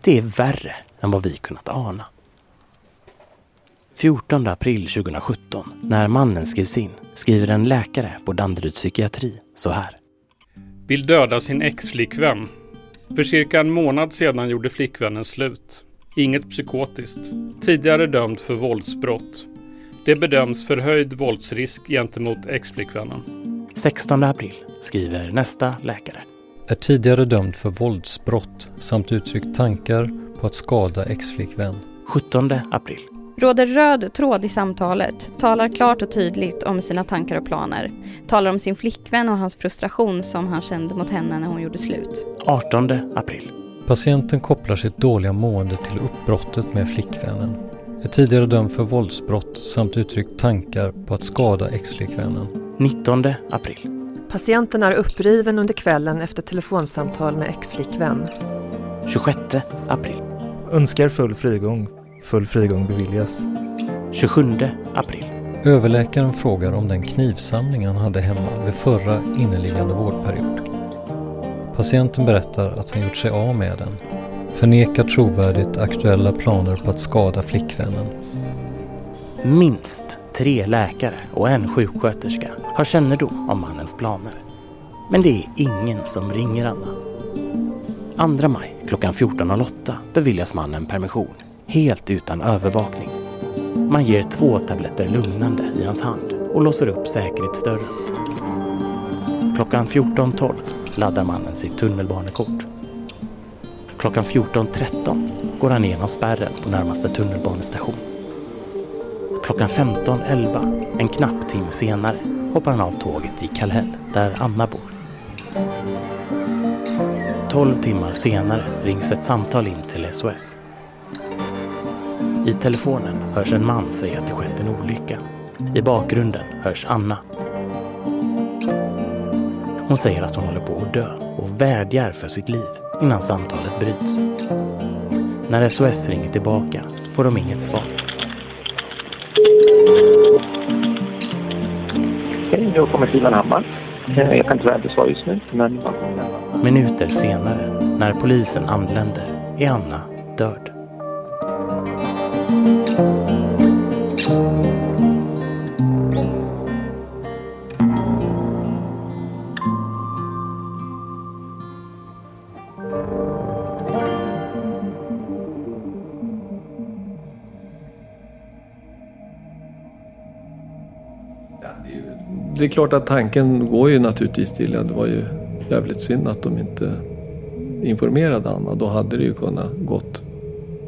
Det är värre än vad vi kunnat ana. 14 april 2017, när mannen skrivs in, skriver en läkare på Danderyds psykiatri så här. Vill döda sin ex-flickvän. För cirka en månad sedan gjorde flickvännen slut. Inget psykotiskt. Tidigare dömd för våldsbrott. Det bedöms förhöjd våldsrisk gentemot ex-flickvännen. 16 april skriver nästa läkare. Är tidigare dömd för våldsbrott samt uttryckt tankar på att skada ex-flickvän. 17 april. Råder röd tråd i samtalet, talar klart och tydligt om sina tankar och planer. Talar om sin flickvän och hans frustration som han kände mot henne när hon gjorde slut. 18 april. Patienten kopplar sitt dåliga mående till uppbrottet med flickvännen. Är tidigare dömd för våldsbrott samt uttryckt tankar på att skada ex-flickvännen. 19 april. Patienten är uppriven under kvällen efter telefonsamtal med ex-flickvän. 26 april. Önskar full frigång. Full frigång beviljas. 27 april. Överläkaren frågar om den knivsamling han hade hemma vid förra inneliggande vårdperiod. Patienten berättar att han gjort sig av med den. Förnekar trovärdigt aktuella planer på att skada flickvännen. Minst tre läkare och en sjuksköterska har kännedom om mannens planer. Men det är ingen som ringer Anna. 2 maj klockan 14.08 beviljas mannen permission, helt utan övervakning. Man ger två tabletter lugnande i hans hand och låser upp säkerhetsdörren. Klockan 14.12 laddar mannen sitt tunnelbanekort. Klockan 14.13 går han igenom spärren på närmaste tunnelbanestation. Klockan 15.11, en knapp timme senare, hoppar han av tåget i Kallhäll där Anna bor. 12 timmar senare rings ett samtal in till SOS. I telefonen hörs en man säga att det skett en olycka. I bakgrunden hörs Anna. Hon säger att hon håller på att dö och vädjar för sitt liv innan samtalet bryts. När SOS ringer tillbaka får de inget svar. Hej, nu kommer Simon till Hammar. Jag kan tyvärr inte svara just nu, men... Minuter senare, när polisen anländer, är Anna död. Det är klart att tanken går ju naturligtvis till att det var ju jävligt synd att de inte informerade Anna. Då hade det ju kunnat gått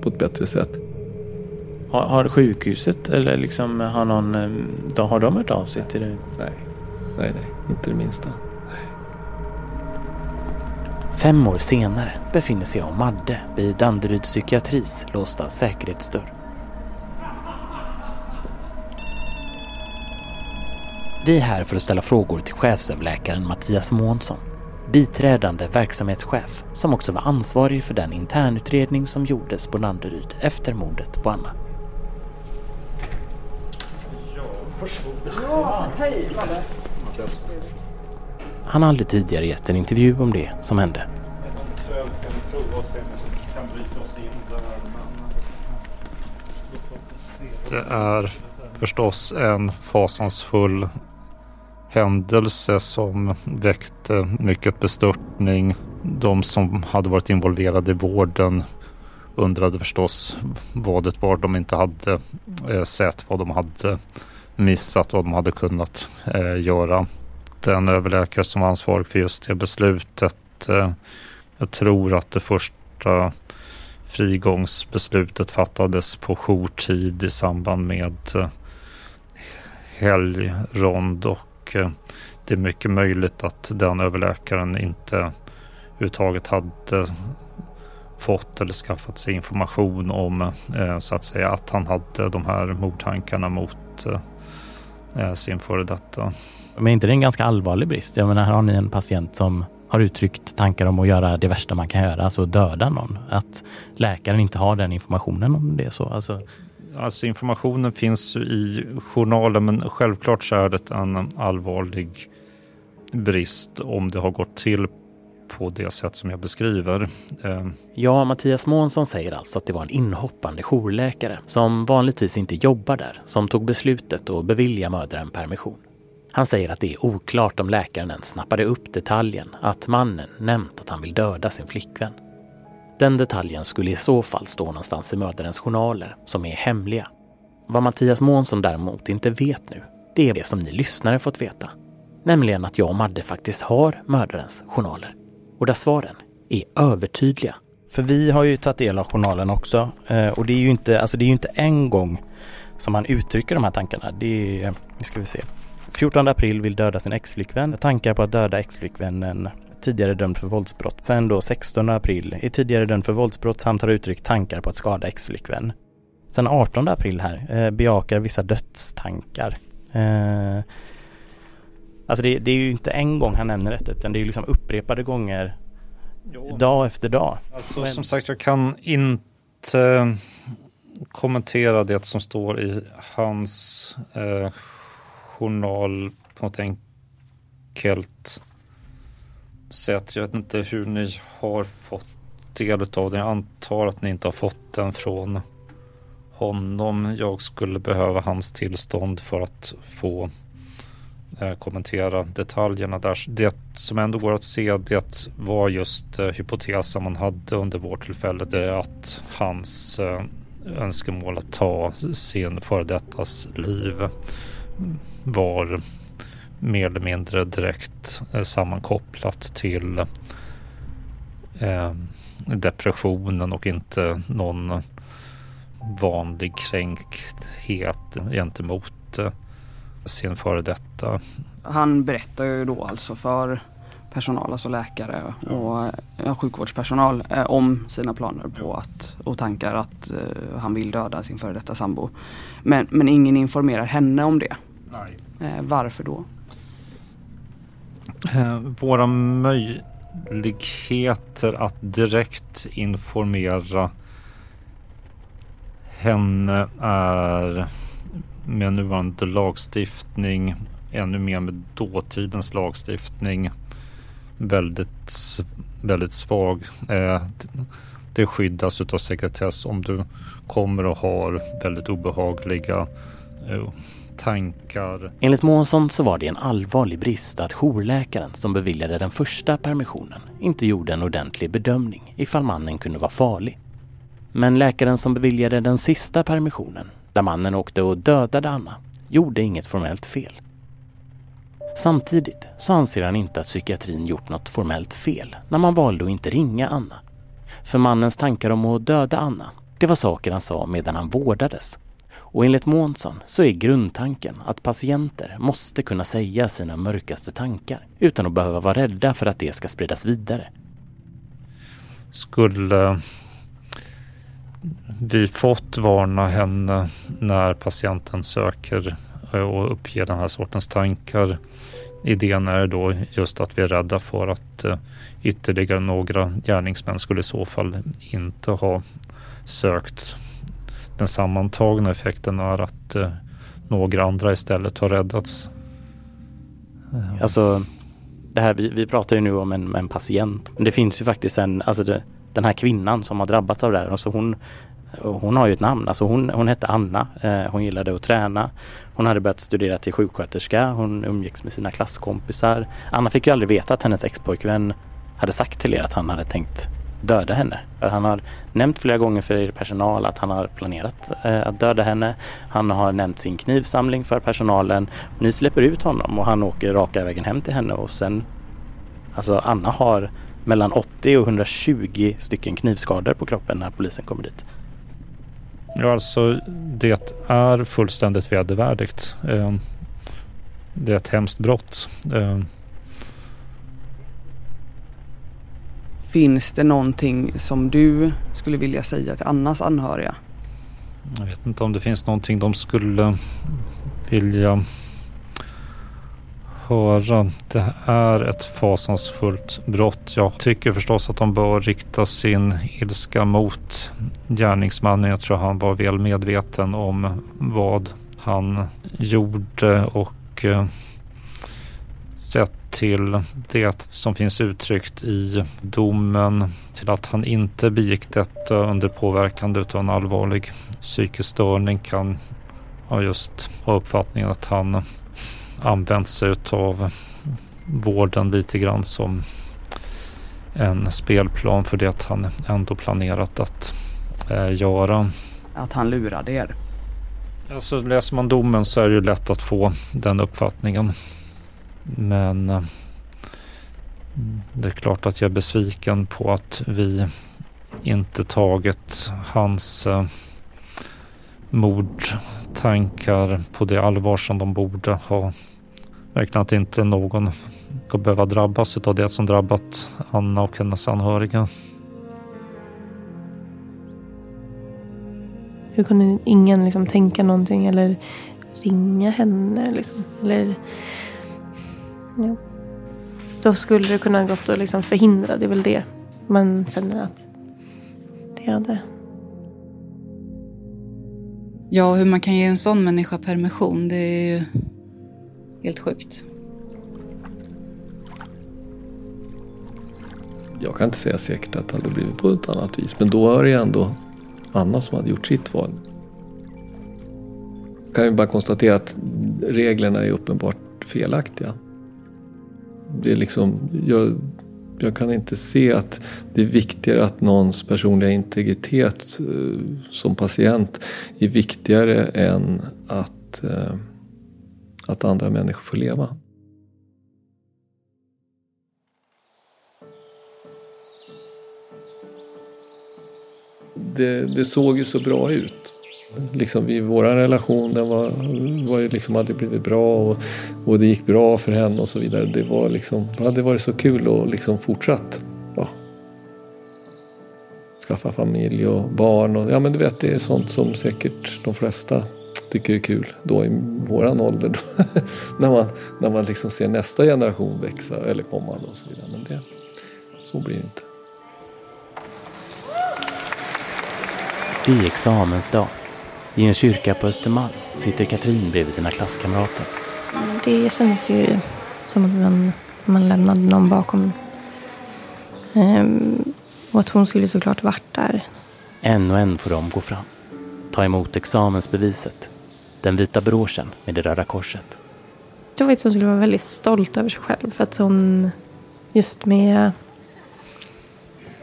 på ett bättre sätt. Har, har sjukhuset eller liksom har någon, eh, då har de hört av sig till dig? Nej, nej, nej, inte det minsta. Fem år senare befinner sig jag och Madde vid Danderyds psykiatris låsta säkerhetsdörr. Vi är här för att ställa frågor till chefsöverläkaren Mattias Månsson, biträdande verksamhetschef som också var ansvarig för den internutredning som gjordes på Danderyd efter mordet på Anna. Ja, hej Han har aldrig tidigare gett en intervju om det som hände. Det är förstås en fasansfull händelse som väckte mycket bestörtning. De som hade varit involverade i vården undrade förstås vad det var de inte hade eh, sett, vad de hade missat, vad de hade kunnat eh, göra. Den överläkare som var ansvarig för just det beslutet, eh, jag tror att det första frigångsbeslutet fattades på jourtid i samband med helgrond och Eh, det är mycket möjligt att den överläkaren inte överhuvudtaget hade fått eller skaffat sig information om eh, så att säga att han hade de här mordtankarna mot eh, sin före detta. Men är inte det en ganska allvarlig brist? Jag menar, här har ni en patient som har uttryckt tankar om att göra det värsta man kan göra, alltså döda någon. Att läkaren inte har den informationen om det är så. Alltså... Alltså informationen finns ju i journalen men självklart så är det en allvarlig brist om det har gått till på det sätt som jag beskriver. Eh, ja, Mattias Månsson säger alltså att det var en inhoppande jourläkare som vanligtvis inte jobbar där som tog beslutet att bevilja mördaren permission. Han säger att det är oklart om läkaren ens snappade upp detaljen att mannen nämnt att han vill döda sin flickvän. Den detaljen skulle i så fall stå någonstans i mördarens journaler som är hemliga. Vad Mattias Månsson däremot inte vet nu, det är det som ni lyssnare fått veta. Nämligen att jag och Madde faktiskt har mördarens journaler. Och där svaren är övertydliga. För vi har ju tagit del av journalen också eh, och det är ju inte, alltså det är ju inte en gång som han uttrycker de här tankarna. Det är, eh, nu ska vi se. 14 april vill döda sin exflickvän. Tankar på att döda exflickvännen. Tidigare dömd för våldsbrott. Sen då 16 april är tidigare dömd för våldsbrott samt har uttryckt tankar på att skada exflickvän. Sen 18 april här eh, bejakar vissa dödstankar. Eh, alltså det, det, är ju inte en gång han nämner detta utan det är ju liksom upprepade gånger jo. dag efter dag. Alltså, Men... Som sagt jag kan inte kommentera det som står i hans eh, journal på något enkelt sätt. Jag vet inte hur ni har fått del av den. Jag antar att ni inte har fått den från honom. Jag skulle behöva hans tillstånd för att få eh, kommentera detaljerna där. Det som ändå går att se det var just eh, hypotesen man hade under vårt tillfälle. Det är att hans eh, önskemål att ta sin före dettas liv var mer eller mindre direkt eh, sammankopplat till eh, depressionen och inte någon vanlig kränkthet gentemot eh, sin före detta. Han berättar ju då alltså för personal, alltså läkare och ja, sjukvårdspersonal eh, om sina planer på att, och tankar att eh, han vill döda sin före detta sambo. Men, men ingen informerar henne om det. Nej. Eh, varför då? Eh, våra möjligheter att direkt informera henne är med nuvarande lagstiftning, ännu mer med dåtidens lagstiftning, väldigt, väldigt svag. Eh, det skyddas av sekretess om du kommer och har väldigt obehagliga eh, tankar. Enligt Månsson så var det en allvarlig brist att jourläkaren som beviljade den första permissionen inte gjorde en ordentlig bedömning ifall mannen kunde vara farlig. Men läkaren som beviljade den sista permissionen, där mannen åkte och dödade Anna, gjorde inget formellt fel. Samtidigt så anser han inte att psykiatrin gjort något formellt fel när man valde att inte ringa Anna. För mannens tankar om att döda Anna, det var saker han sa medan han vårdades. Och enligt Månsson så är grundtanken att patienter måste kunna säga sina mörkaste tankar utan att behöva vara rädda för att det ska spridas vidare. Skulle vi fått varna henne när patienten söker eh, och uppger den här sortens tankar. Idén är då just att vi är rädda för att eh, ytterligare några gärningsmän skulle i så fall inte ha sökt. Den sammantagna effekten är att eh, några andra istället har räddats. Eh. Alltså, det här, vi, vi pratar ju nu om en, en patient. Men det finns ju faktiskt en, alltså det, den här kvinnan som har drabbats av det här. Alltså hon, hon har ju ett namn, alltså hon, hon hette Anna. Eh, hon gillade att träna. Hon hade börjat studera till sjuksköterska. Hon umgicks med sina klasskompisar. Anna fick ju aldrig veta att hennes expojkvän hade sagt till er att han hade tänkt döda henne. För han har nämnt flera gånger för er personal att han har planerat eh, att döda henne. Han har nämnt sin knivsamling för personalen. Ni släpper ut honom och han åker raka vägen hem till henne och sen Alltså Anna har mellan 80 och 120 stycken knivskador på kroppen när polisen kommer dit. Ja, alltså det är fullständigt vedervärdigt. Eh, det är ett hemskt brott. Eh, Finns det någonting som du skulle vilja säga till Annas anhöriga? Jag vet inte om det finns någonting de skulle vilja höra. Det är ett fasansfullt brott. Jag tycker förstås att de bör rikta sin ilska mot gärningsmannen. Jag tror han var väl medveten om vad han gjorde och eh, till det som finns uttryckt i domen till att han inte begick detta under påverkan av en allvarlig psykisk störning kan ja, just ha uppfattningen att han använt sig av vården lite grann som en spelplan för det han ändå planerat att eh, göra. Att han lurade er? Alltså läser man domen så är det ju lätt att få den uppfattningen. Men eh, det är klart att jag är besviken på att vi inte tagit hans eh, mordtankar på det allvar som de borde ha. Verkligen att inte någon ska behöva drabbas av det som drabbat Anna och hennes anhöriga. Hur kunde ingen liksom tänka någonting eller ringa henne? Liksom? Eller, ja. Då skulle det kunna gått att liksom förhindra. Det är väl det man känner att det hade. Ja, hur man kan ge en sån människa permission, det är ju helt sjukt. Jag kan inte säga säkert att det hade blivit på ett annat vis. Men då är det ändå Anna som hade gjort sitt val. Jag kan ju bara konstatera att reglerna är uppenbart felaktiga det är liksom, jag, jag kan inte se att det är viktigare att någons personliga integritet eh, som patient är viktigare än att, eh, att andra människor får leva. Det, det såg ju så bra ut Liksom i vår relation den var, var ju liksom, hade blivit bra och, och det gick bra för henne och så vidare. Det, var liksom, det hade varit så kul att liksom fortsatt ja, skaffa familj och barn. Och, ja, men du vet, det är sånt som säkert de flesta tycker är kul då i våran ålder. Då, när man, när man liksom ser nästa generation växa eller komma och så vidare. Men det, så blir det inte. Det är examensdag. I en kyrka på Östermalm sitter Katrin bredvid sina klasskamrater. Det kändes ju som att man, man lämnade någon bakom. Ehm, och att hon skulle såklart varit där. En och en får de gå fram. Ta emot examensbeviset. Den vita broschen med det röda korset. Jag tror att hon skulle vara väldigt stolt över sig själv. För att hon, just med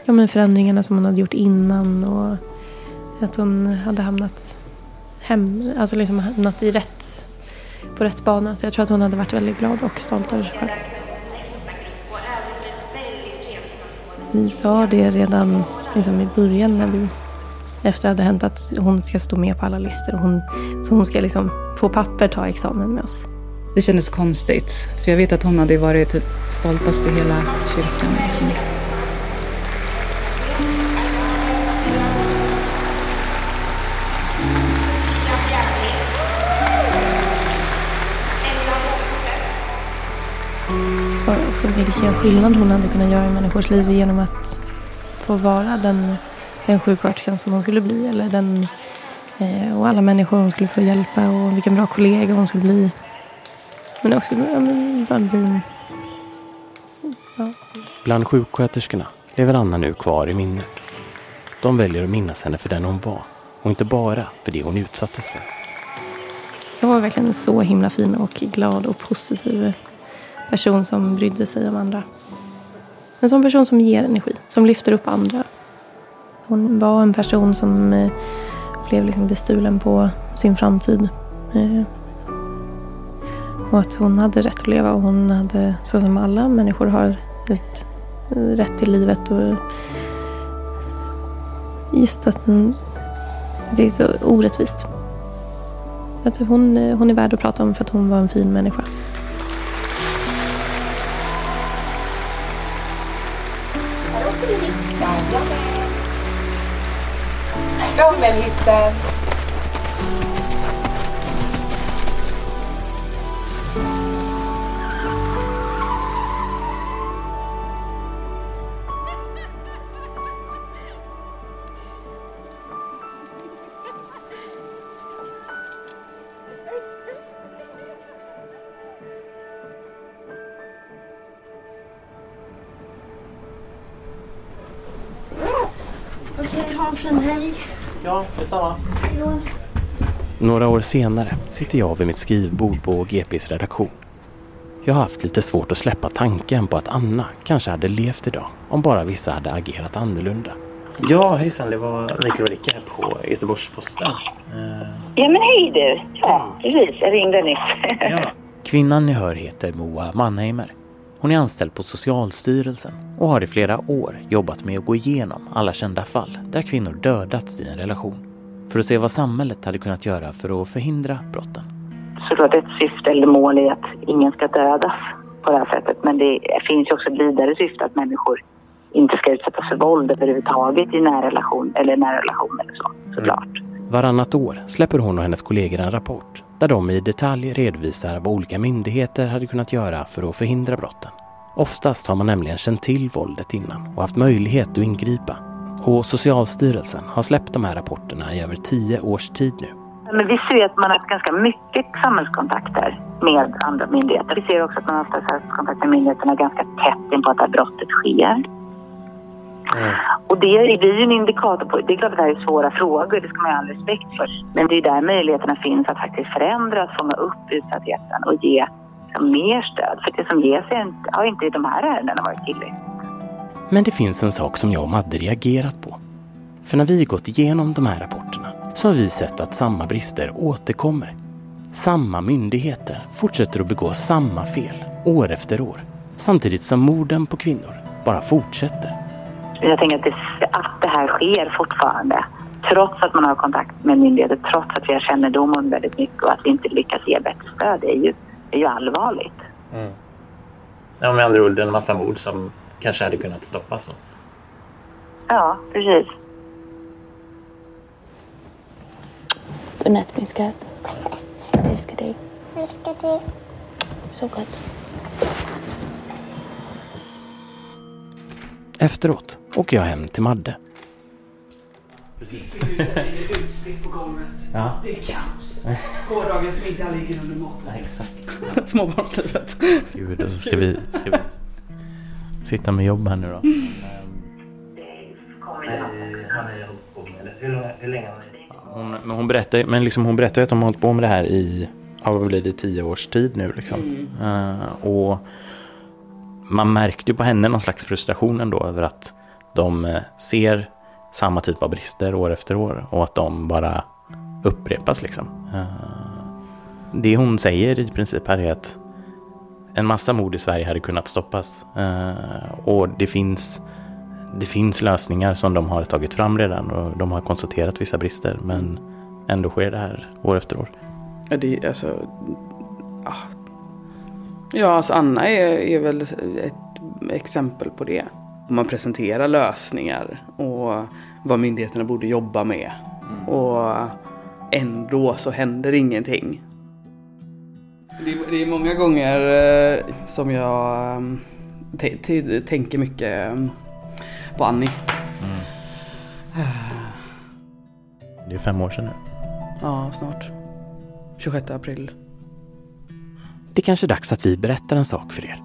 ja, men förändringarna som hon hade gjort innan. Och att hon hade hamnat hem, alltså liksom hamnat i rätt, på rätt bana. Så jag tror att hon hade varit väldigt glad och stolt över sig själv. Vi sa det redan liksom i början när vi efter det hade hänt att hon ska stå med på alla listor. Hon, så hon ska liksom på papper ta examen med oss. Det kändes konstigt, för jag vet att hon hade varit typ stoltast i hela kyrkan. Liksom. Så också vilken skillnad hon hade kunnat göra i människors liv genom att få vara den, den sjuksköterskan som hon skulle bli. Eller den, eh, och alla människor hon skulle få hjälpa och vilken bra kollega hon skulle bli. Men också ja, men bara bli en... Ja. Bland sjuksköterskorna lever Anna nu kvar i minnet. De väljer att minnas henne för den hon var och inte bara för det hon utsattes för. Jag var verkligen en så himla fin och glad och positiv person som brydde sig om andra. En sån person som ger energi, som lyfter upp andra. Hon var en person som eh, blev liksom bestulen på sin framtid. Eh, och att hon hade rätt att leva och hon hade, så som alla människor har, ett rätt till livet. Och just att det är så orättvist. Att hon, hon är värd att prata om för att hon var en fin människa. Comelista. Några år senare sitter jag vid mitt skrivbord på GPs redaktion. Jag har haft lite svårt att släppa tanken på att Anna kanske hade levt idag om bara vissa hade agerat annorlunda. Ja, hejsan. Det var Mikael och Rickard här på Göteborgs-Posten. Eh, Ja men hej du. Ja, precis. Jag ringde nyss. Kvinnan ni hör heter Moa Mannheimer. Hon är anställd på Socialstyrelsen och har i flera år jobbat med att gå igenom alla kända fall där kvinnor dödats i en relation. För att se vad samhället hade kunnat göra för att förhindra brotten. Såklart ett syfte eller mål är att ingen ska dödas på det här sättet. Men det finns ju också ett vidare syfte att människor inte ska utsättas för våld överhuvudtaget i nära relation eller nära relation eller så. Såklart. Varannat år släpper hon och hennes kollegor en rapport där de i detalj redovisar vad olika myndigheter hade kunnat göra för att förhindra brotten. Oftast har man nämligen känt till våldet innan och haft möjlighet att ingripa. Och Socialstyrelsen har släppt de här rapporterna i över tio års tid nu. Men vi ser att man har haft ganska mycket samhällskontakter med andra myndigheter. Vi ser också att man har haft kontakt med myndigheterna ganska tätt in på att det här brottet sker. Och det blir ju en indikator på, det är klart att det här är svåra frågor, det ska man ju ha all respekt för. Men det är där möjligheterna finns att faktiskt förändra, att fånga upp utsattheten och ge mer stöd. För det som ges är inte, har inte i de här ärendena varit tillräckligt. Men det finns en sak som jag och Madde reagerat på. För när vi gått igenom de här rapporterna så har vi sett att samma brister återkommer. Samma myndigheter fortsätter att begå samma fel år efter år. Samtidigt som morden på kvinnor bara fortsätter. Jag tänker att det, att det här sker fortfarande trots att man har kontakt med myndigheter, trots att vi har kännedom om väldigt mycket och att vi inte lyckas ge bättre stöd, det är ju, är ju allvarligt. Mm. Ja, med andra ord en massa mord som kanske hade kunnat stoppas. Ja, precis. Godnatt min skatt. Älskar dig. Älskar dig. Så gott. Efteråt åker jag hem till Madde. Huset är utspritt på golvet. Ja. Det är kaos. Gårdagens middag ligger under matbordet. exakt. Småbarnslivet. Gud, och så ska vi, ska vi sitta med jobb här nu då. Ni Hon, men hon berättar, men liksom hon berättar att de har hållit på med det här i, ja, vad blir det, tio års tid nu liksom. Eh, och man märkte ju på henne någon slags frustration ändå över att de eh, ser samma typ av brister år efter år och att de bara upprepas liksom. Eh, det hon säger i princip här är att en massa mord i Sverige hade kunnat stoppas. Eh, och det finns, det finns lösningar som de har tagit fram redan och de har konstaterat vissa brister men ändå sker det här år efter år. Ja, det är alltså... Ja, ja alltså Anna är, är väl ett exempel på det. Man presenterar lösningar och vad myndigheterna borde jobba med. Och ändå så händer ingenting. Det är, det är många gånger eh, som jag eh, t- tänker mycket eh, på Annie. Det är fem år sedan nu. Ja, snart. 26 april. Det är kanske är dags att vi berättar en sak för er.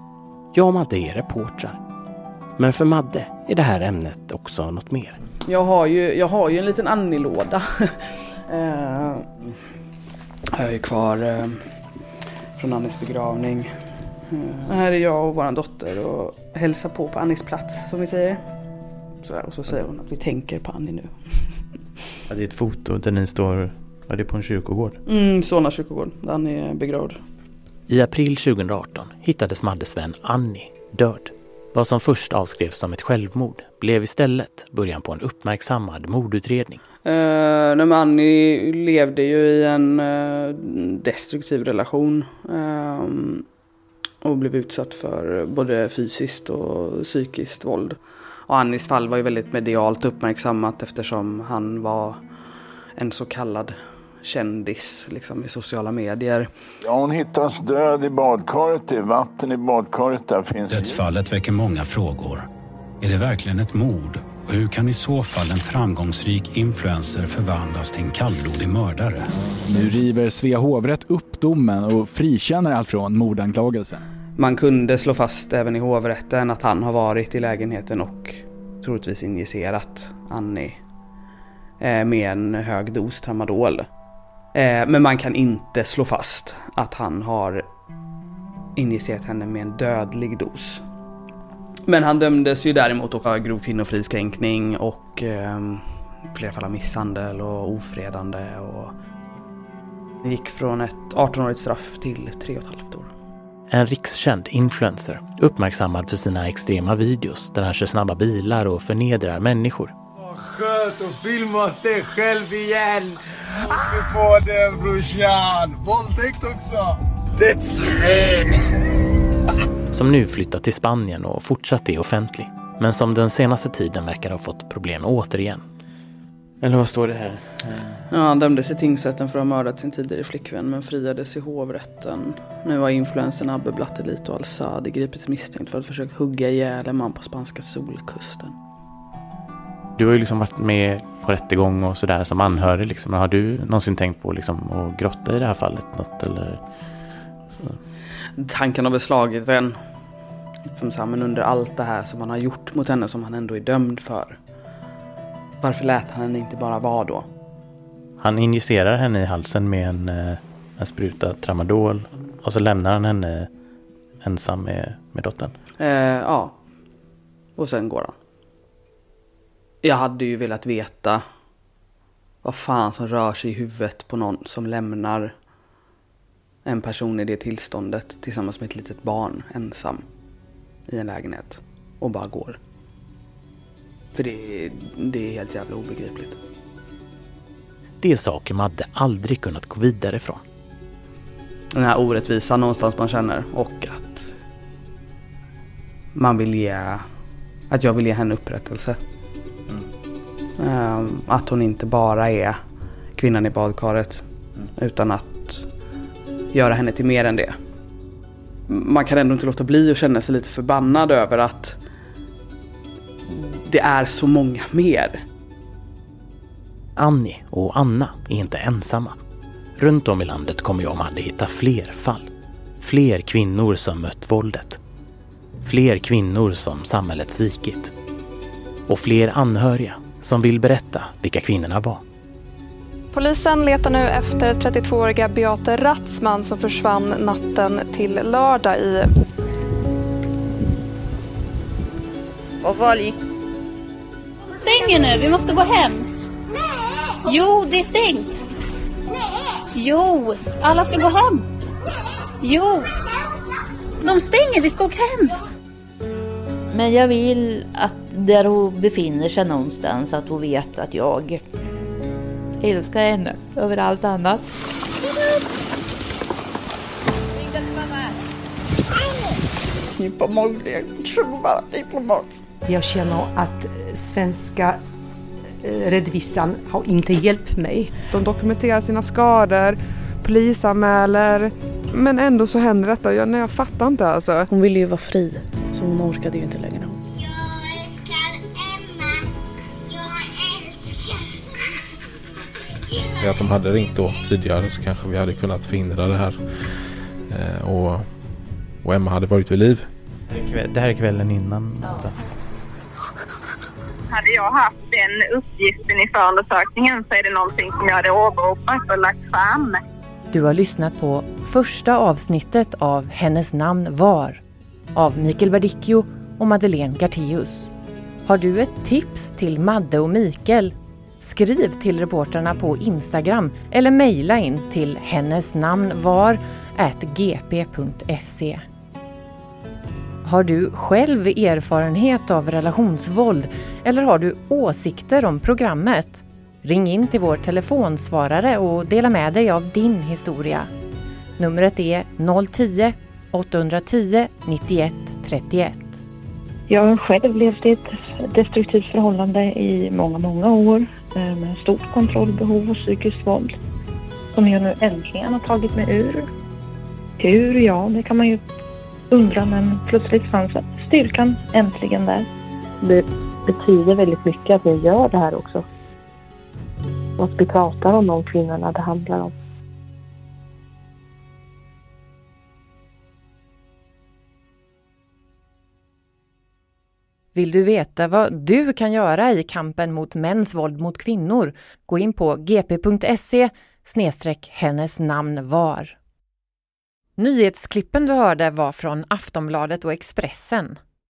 Jag och Madde är reportrar. Men för Madde är det här ämnet också något mer. Jag har ju, jag har ju en liten Annie-låda. eh, jag är ju kvar eh, från Annies begravning. Eh, här är jag och vår dotter och hälsar på på Annies plats som vi säger. Så här, och så säger hon att vi tänker på Annie nu. Ja, det är ett foto där ni står, ja, det är på en kyrkogård. Mm, Solna kyrkogård där Annie är begravd. I april 2018 hittades Maddes vän Annie död. Vad som först avskrevs som ett självmord blev istället början på en uppmärksammad mordutredning. Uh, nej, Annie levde ju i en eh, destruktiv relation. ehm, och blev utsatt för både fysiskt och psykiskt våld. Och Annies fall var ju väldigt medialt uppmärksammat eftersom han var en så kallad kändis liksom, i sociala medier. Ja, hon hittas död i badkaret. Är vatten i badkaret. Där finns Dödsfallet väcker många frågor. Är det verkligen ett mord? Och hur kan i så fall en framgångsrik influencer förvandlas till en kallblodig mördare? Nu river Svea hovrätt upp domen och frikänner allt från mordanklagelsen. Man kunde slå fast även i hovrätten att han har varit i lägenheten och troligtvis injicerat Annie eh, med en hög dos tramadol. Eh, Men man kan inte slå fast att han har injicerat henne med en dödlig dos. Men han dömdes ju däremot också för grov kvinnofridskränkning och eh, flera fall av misshandel och ofredande. Och det gick från ett 18-årigt straff till 3,5 år. En rikskänd influencer, uppmärksammad för sina extrema videos där han kör snabba bilar och förnedrar människor. Skönt att filma sig själv igen. Åker på den brorsan. Våldtäkt också. Det är. Som nu flyttat till Spanien och fortsatt är offentlig. Men som den senaste tiden verkar ha fått problem återigen. Eller vad står det här? Ja, han dömdes i tingsrätten för att ha mördat sin tidigare flickvän men friades i hovrätten. Nu har influensen Abbe Blattelito Al-Sadi gripits misstänkt för att försöka hugga ihjäl en man på spanska solkusten. Du har ju liksom varit med på rättegång och sådär som anhörig. Liksom. Har du någonsin tänkt på liksom, att grotta i det här fallet? Något, eller? Så. Tanken har väl slagit en. Liksom så här, men under allt det här som han har gjort mot henne som han ändå är dömd för. Varför lät han henne inte bara vara då? Han injicerar henne i halsen med en, eh, en spruta tramadol och så lämnar han henne ensam med, med dottern. Eh, ja. Och sen går han. Jag hade ju velat veta vad fan som rör sig i huvudet på någon som lämnar en person i det tillståndet tillsammans med ett litet barn ensam i en lägenhet och bara går. För det, det är helt jävla obegripligt. Det är saker Madde aldrig kunnat gå vidare från. Den här orättvisan någonstans man känner och att man vill ge, att jag vill ge henne upprättelse. Mm. Att hon inte bara är kvinnan i badkaret mm. utan att göra henne till mer än det. Man kan ändå inte låta bli att känna sig lite förbannad över att det är så många mer. Annie och Anna är inte ensamma. Runt om i landet kommer jag och Madde hitta fler fall. Fler kvinnor som mött våldet. Fler kvinnor som samhället svikit. Och fler anhöriga som vill berätta vilka kvinnorna var. Polisen letar nu efter 32-åriga Beate Ratzman som försvann natten till lördag i... Vad farligt. Stänger nu, vi måste gå hem. Nej. Jo, det är stängt. Nej. Jo, alla ska gå hem. Jo, de stänger, vi ska åka hem. Men jag vill att där hon befinner sig någonstans att hon vet att jag älskar henne över allt annat. Jag känner att svenska eh, Räddvissan har inte hjälpt mig. De dokumenterar sina skador, polisanmäler, men ändå så händer detta. Jag, nej, jag fattar inte alltså. Hon ville ju vara fri, så hon orkade ju inte längre. Att de hade ringt då tidigare så kanske vi hade kunnat förhindra det här. Eh, och, och Emma hade varit vid liv. Det här är kvällen innan. Alltså. Hade jag haft den uppgiften i förundersökningen så är det någonting som jag hade åberopat och lagt fram. Du har lyssnat på första avsnittet av Hennes namn var av Mikael Verdicchio och Madeleine Garteus. Har du ett tips till Madde och Mikael Skriv till reportrarna på Instagram eller mejla in till hennes namn var gp.se. Har du själv erfarenhet av relationsvåld eller har du åsikter om programmet? Ring in till vår telefonsvarare och dela med dig av din historia. Numret är 010-810 91 31. Jag har själv levt i ett destruktivt förhållande i många, många år Eh, med stort kontrollbehov och psykiskt våld som jag nu äntligen har tagit mig ur. Hur? Ja, det kan man ju undra men plötsligt fanns styrkan äntligen där. Det betyder väldigt mycket att ni gör det här också. Och att vi pratar om de kvinnorna det handlar om. Vill du veta vad du kan göra i kampen mot mäns våld mot kvinnor? Gå in på gp.se hennes namn var. Nyhetsklippen du hörde var från Aftonbladet och Expressen.